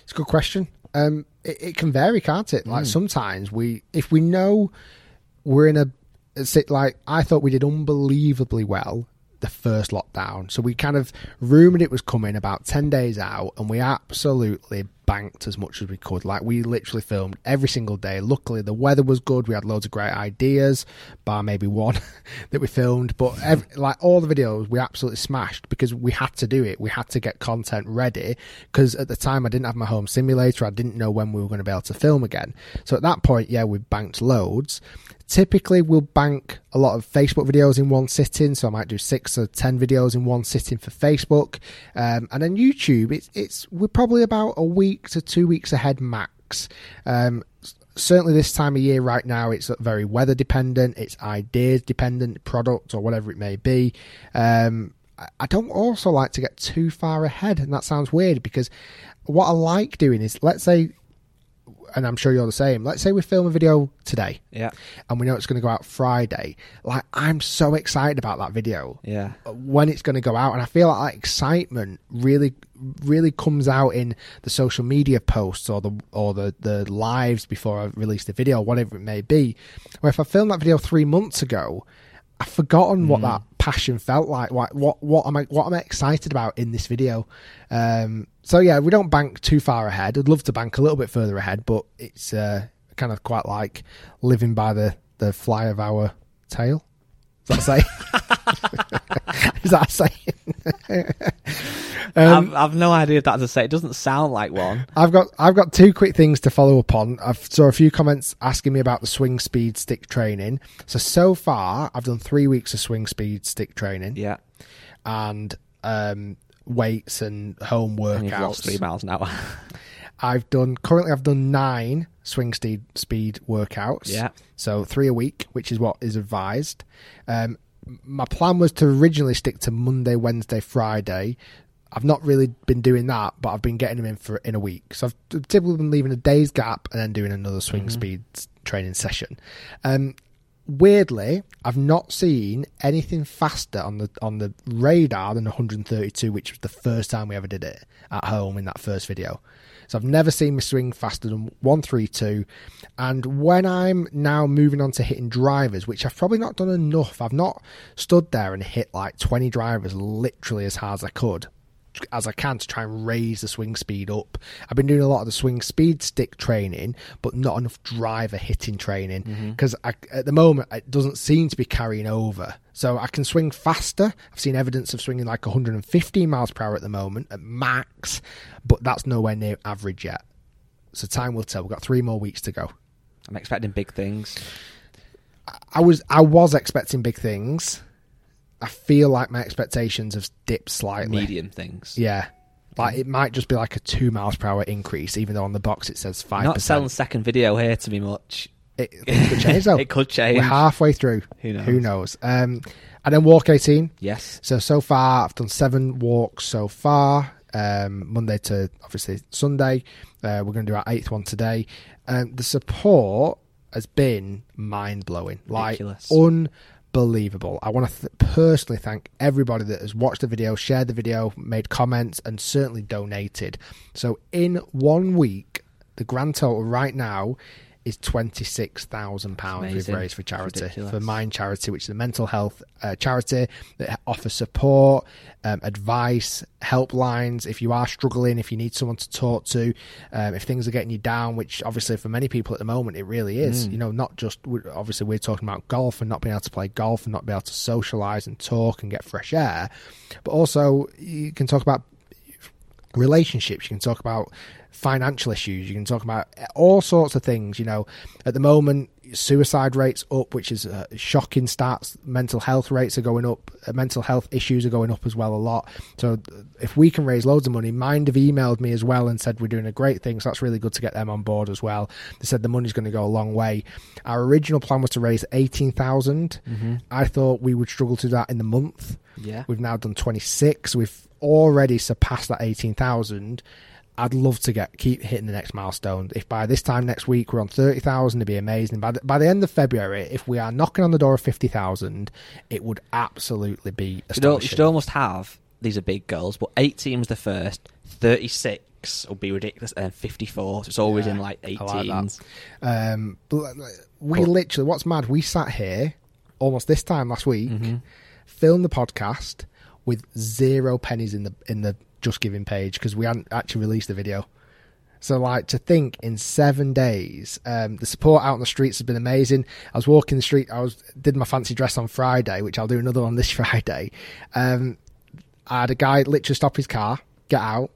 It's a good question. Um, it, it can vary, can't it? Like sometimes we, if we know we're in a, it's like I thought we did unbelievably well the first lockdown, so we kind of rumored it was coming about ten days out, and we absolutely banked as much as we could. Like we literally filmed every single day. Luckily, the weather was good. We had loads of great ideas, bar maybe one that we filmed, but every, like all the videos we absolutely smashed because we had to do it. We had to get content ready because at the time I didn't have my home simulator. I didn't know when we were going to be able to film again. So at that point, yeah, we banked loads. Typically, we'll bank a lot of Facebook videos in one sitting, so I might do six or ten videos in one sitting for Facebook, um, and then YouTube. It's it's we're probably about a week to two weeks ahead max. Um, certainly, this time of year right now, it's very weather dependent. It's ideas dependent, product or whatever it may be. Um, I don't also like to get too far ahead, and that sounds weird because what I like doing is, let's say, and I'm sure you're the same. Let's say we film a video today, Yeah, and we know it's going to go out Friday. Like I'm so excited about that video yeah, uh, when it's going to go out, and I feel like that excitement really, really comes out in the social media posts or the or the the lives before I release the video, whatever it may be. Where if I filmed that video three months ago, I've forgotten what mm. that passion felt like. What what what am I what am I excited about in this video? Um, so yeah, we don't bank too far ahead. I'd love to bank a little bit further ahead, but it's uh, kind of quite like living by the the fly of our tail. Is that saying? Is that a saying? Um, I've, I've no idea if that's a say. It doesn't sound like one. I've got I've got two quick things to follow up on. I've saw a few comments asking me about the swing speed stick training. So so far, I've done three weeks of swing speed stick training Yeah, and um, weights and home and you've lost three miles an hour. I've done currently I've done nine swing speed speed workouts. Yeah. So three a week, which is what is advised. Um, my plan was to originally stick to Monday, Wednesday, Friday. I've not really been doing that, but I've been getting them in for in a week. So I've typically been leaving a day's gap and then doing another swing speed training session. Um, weirdly, I've not seen anything faster on the on the radar than 132, which was the first time we ever did it at home in that first video. So I've never seen me swing faster than 132. And when I'm now moving on to hitting drivers, which I've probably not done enough, I've not stood there and hit like 20 drivers literally as hard as I could as I can to try and raise the swing speed up. I've been doing a lot of the swing speed stick training, but not enough driver hitting training mm-hmm. because at the moment it doesn't seem to be carrying over. So I can swing faster. I've seen evidence of swinging like 115 miles per hour at the moment at max, but that's nowhere near average yet. So time will tell. We've got three more weeks to go. I'm expecting big things. I was I was expecting big things. I feel like my expectations have dipped slightly. Medium things. Yeah. Like it might just be like a two miles per hour increase, even though on the box it says five Not selling second video here to me much. It, it could change though. It could change. We're halfway through. Who knows? Who knows? Um, and then walk eighteen. Yes. So so far I've done seven walks so far. um, Monday to obviously Sunday. Uh, we're going to do our eighth one today. Um, the support has been mind blowing, like Ridiculous. Unbelievable. I want to th- personally thank everybody that has watched the video, shared the video, made comments, and certainly donated. So in one week, the grand total right now is twenty six thousand pounds we've raised for charity Ridiculous. for Mind Charity, which is a mental health uh, charity that offers support, um, advice, helplines. If you are struggling, if you need someone to talk to, um, if things are getting you down, which obviously for many people at the moment it really is. You know, not just obviously we're talking about golf and not being able to play golf and not be able to socialize and talk and get fresh air, but also you can talk about relationships. You can talk about financial issues. You can talk about all sorts of things. You know, at the moment, suicide rates up, which is uh, shocking stats. Mental health rates are going up. Uh, mental health issues are going up as well a lot. So uh, if we can raise loads of money, Mind have emailed me as well and said we're doing a great thing. So that's really good to get them on board as well. They said the money's going to go a long way. Our original plan was to raise eighteen I thought we would struggle to do that in the month. Yeah. We've now done 26. We've already surpassed that 18,000. I'd love to get keep hitting the next milestone. If by this time next week we're on 30,000, it'd be amazing. By the, by the end of February, if we are knocking on the door of 50,000, it would absolutely be astonishing. you should almost have these are big goals, but 18 was the first, 36 will be ridiculous, and 54. So it's always Yeah, in like I like 18s. Um, we Cool. literally, what's mad? We sat here almost this time last week, Mm-hmm. filmed the podcast with zero pennies in the in the JustGiving page because we hadn't actually released the video. So, like, to think in seven days, um, the support out on the streets has been amazing. I was walking the street. I was did my fancy dress on Friday, which I'll do another one this Friday. Um, I had a guy literally stop his car, get out,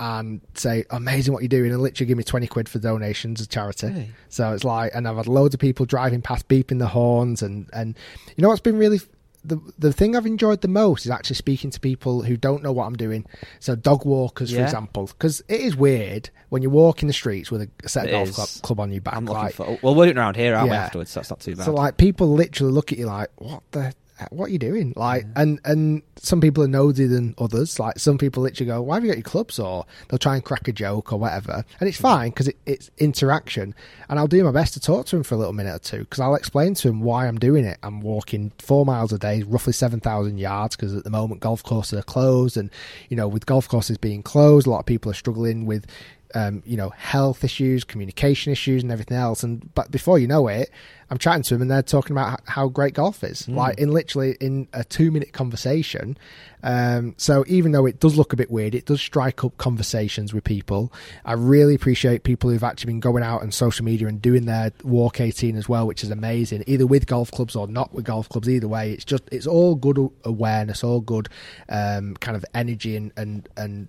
and say, "Amazing what you're doing," and literally give me twenty quid for donations as charity. Really? So it's like, and I've had loads of people driving past, beeping the horns, and and you know what's been really the the thing I've enjoyed the most is actually speaking to people who don't know what I'm doing. So dog walkers, for example, because it is weird when you walk in the streets with a set of It golf club, club on your back. I'm looking like, for. Well, we're doing around here, aren't we? Afterwards, so that's not too bad. so like people literally look at you like, what the, Uh, what are you doing? Like, and and some people are nosy than others. Like some people literally go, why have you got your clubs? Or they'll try and crack a joke or whatever, and it's fine because it, it's interaction. And I'll do my best to talk to him for a little minute or two because I'll explain to him why I'm doing it. I'm walking four miles a day, roughly seven thousand yards, because at the moment golf courses are closed, and you know with golf courses being closed, a lot of people are struggling with um, you know, health issues, communication issues, and everything else. And but before you know it, I'm chatting to them, and they're talking about how great golf is, like in literally in a two minute conversation. Um, so even though it does look a bit weird, it does strike up conversations with people. I really appreciate people who've actually been going out on social media and doing their walk 18 as well, which is amazing. Either with golf clubs or not with golf clubs, either way, it's just it's all good awareness, all good um, kind of energy and and and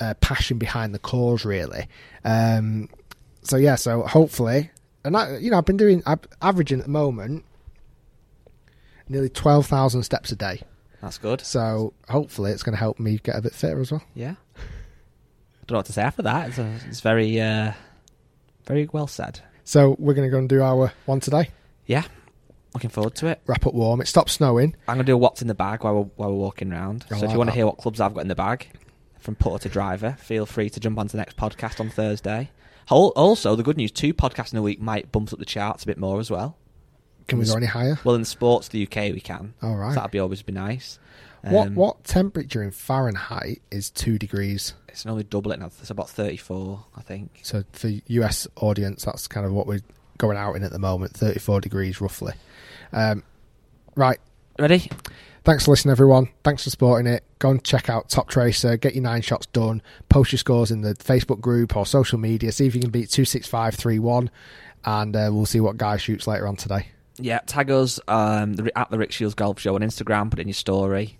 uh, passion behind the cause, really. Um, so yeah, so hopefully, and I, you know, I've been doing, I'm averaging at the moment nearly twelve thousand steps a day. that's good. So hopefully, it's going to help me get a bit fitter as well. Yeah. I Don't know what to say after that. It's, a, it's very, uh, very well said. So we're going to go and do our one today. Yeah. Looking forward to it. Wrap up warm. It stopped snowing. I'm gonna do a what's in the bag while we're, while we're walking around. I so if like you want to hear what clubs I've got in the bag, from putter to driver, feel free to jump onto the next podcast on Thursday. Also, the good news: two podcasts in a week might bump up the charts a bit more as well. Can we go any higher? Well, in sports, the UK we can. All right. So that'd be always be nice. what Um, what temperature in Fahrenheit is two degrees? It's normally double it now. It's about 34, I think. So for US audience, that's kind of what we're going out in at the moment. Thirty four degrees roughly. Um, right. Ready? Thanks for listening, everyone. Thanks for supporting it. Go and check out Toptracer. Get your nine shots done. Post your scores in the Facebook group or social media. See if you can beat two six five three one, and uh, we'll see what guy shoots later on today. Yeah, tag us um, at the Rick Shiels Golf Show on Instagram. Put in your story.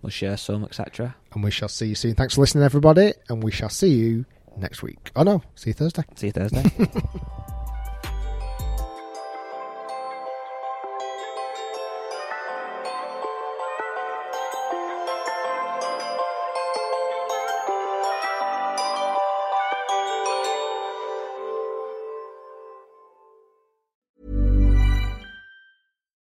We'll share some, etc. And we shall see you soon. Thanks for listening, everybody, and we shall see you next week. Oh no, see you Thursday. See you Thursday.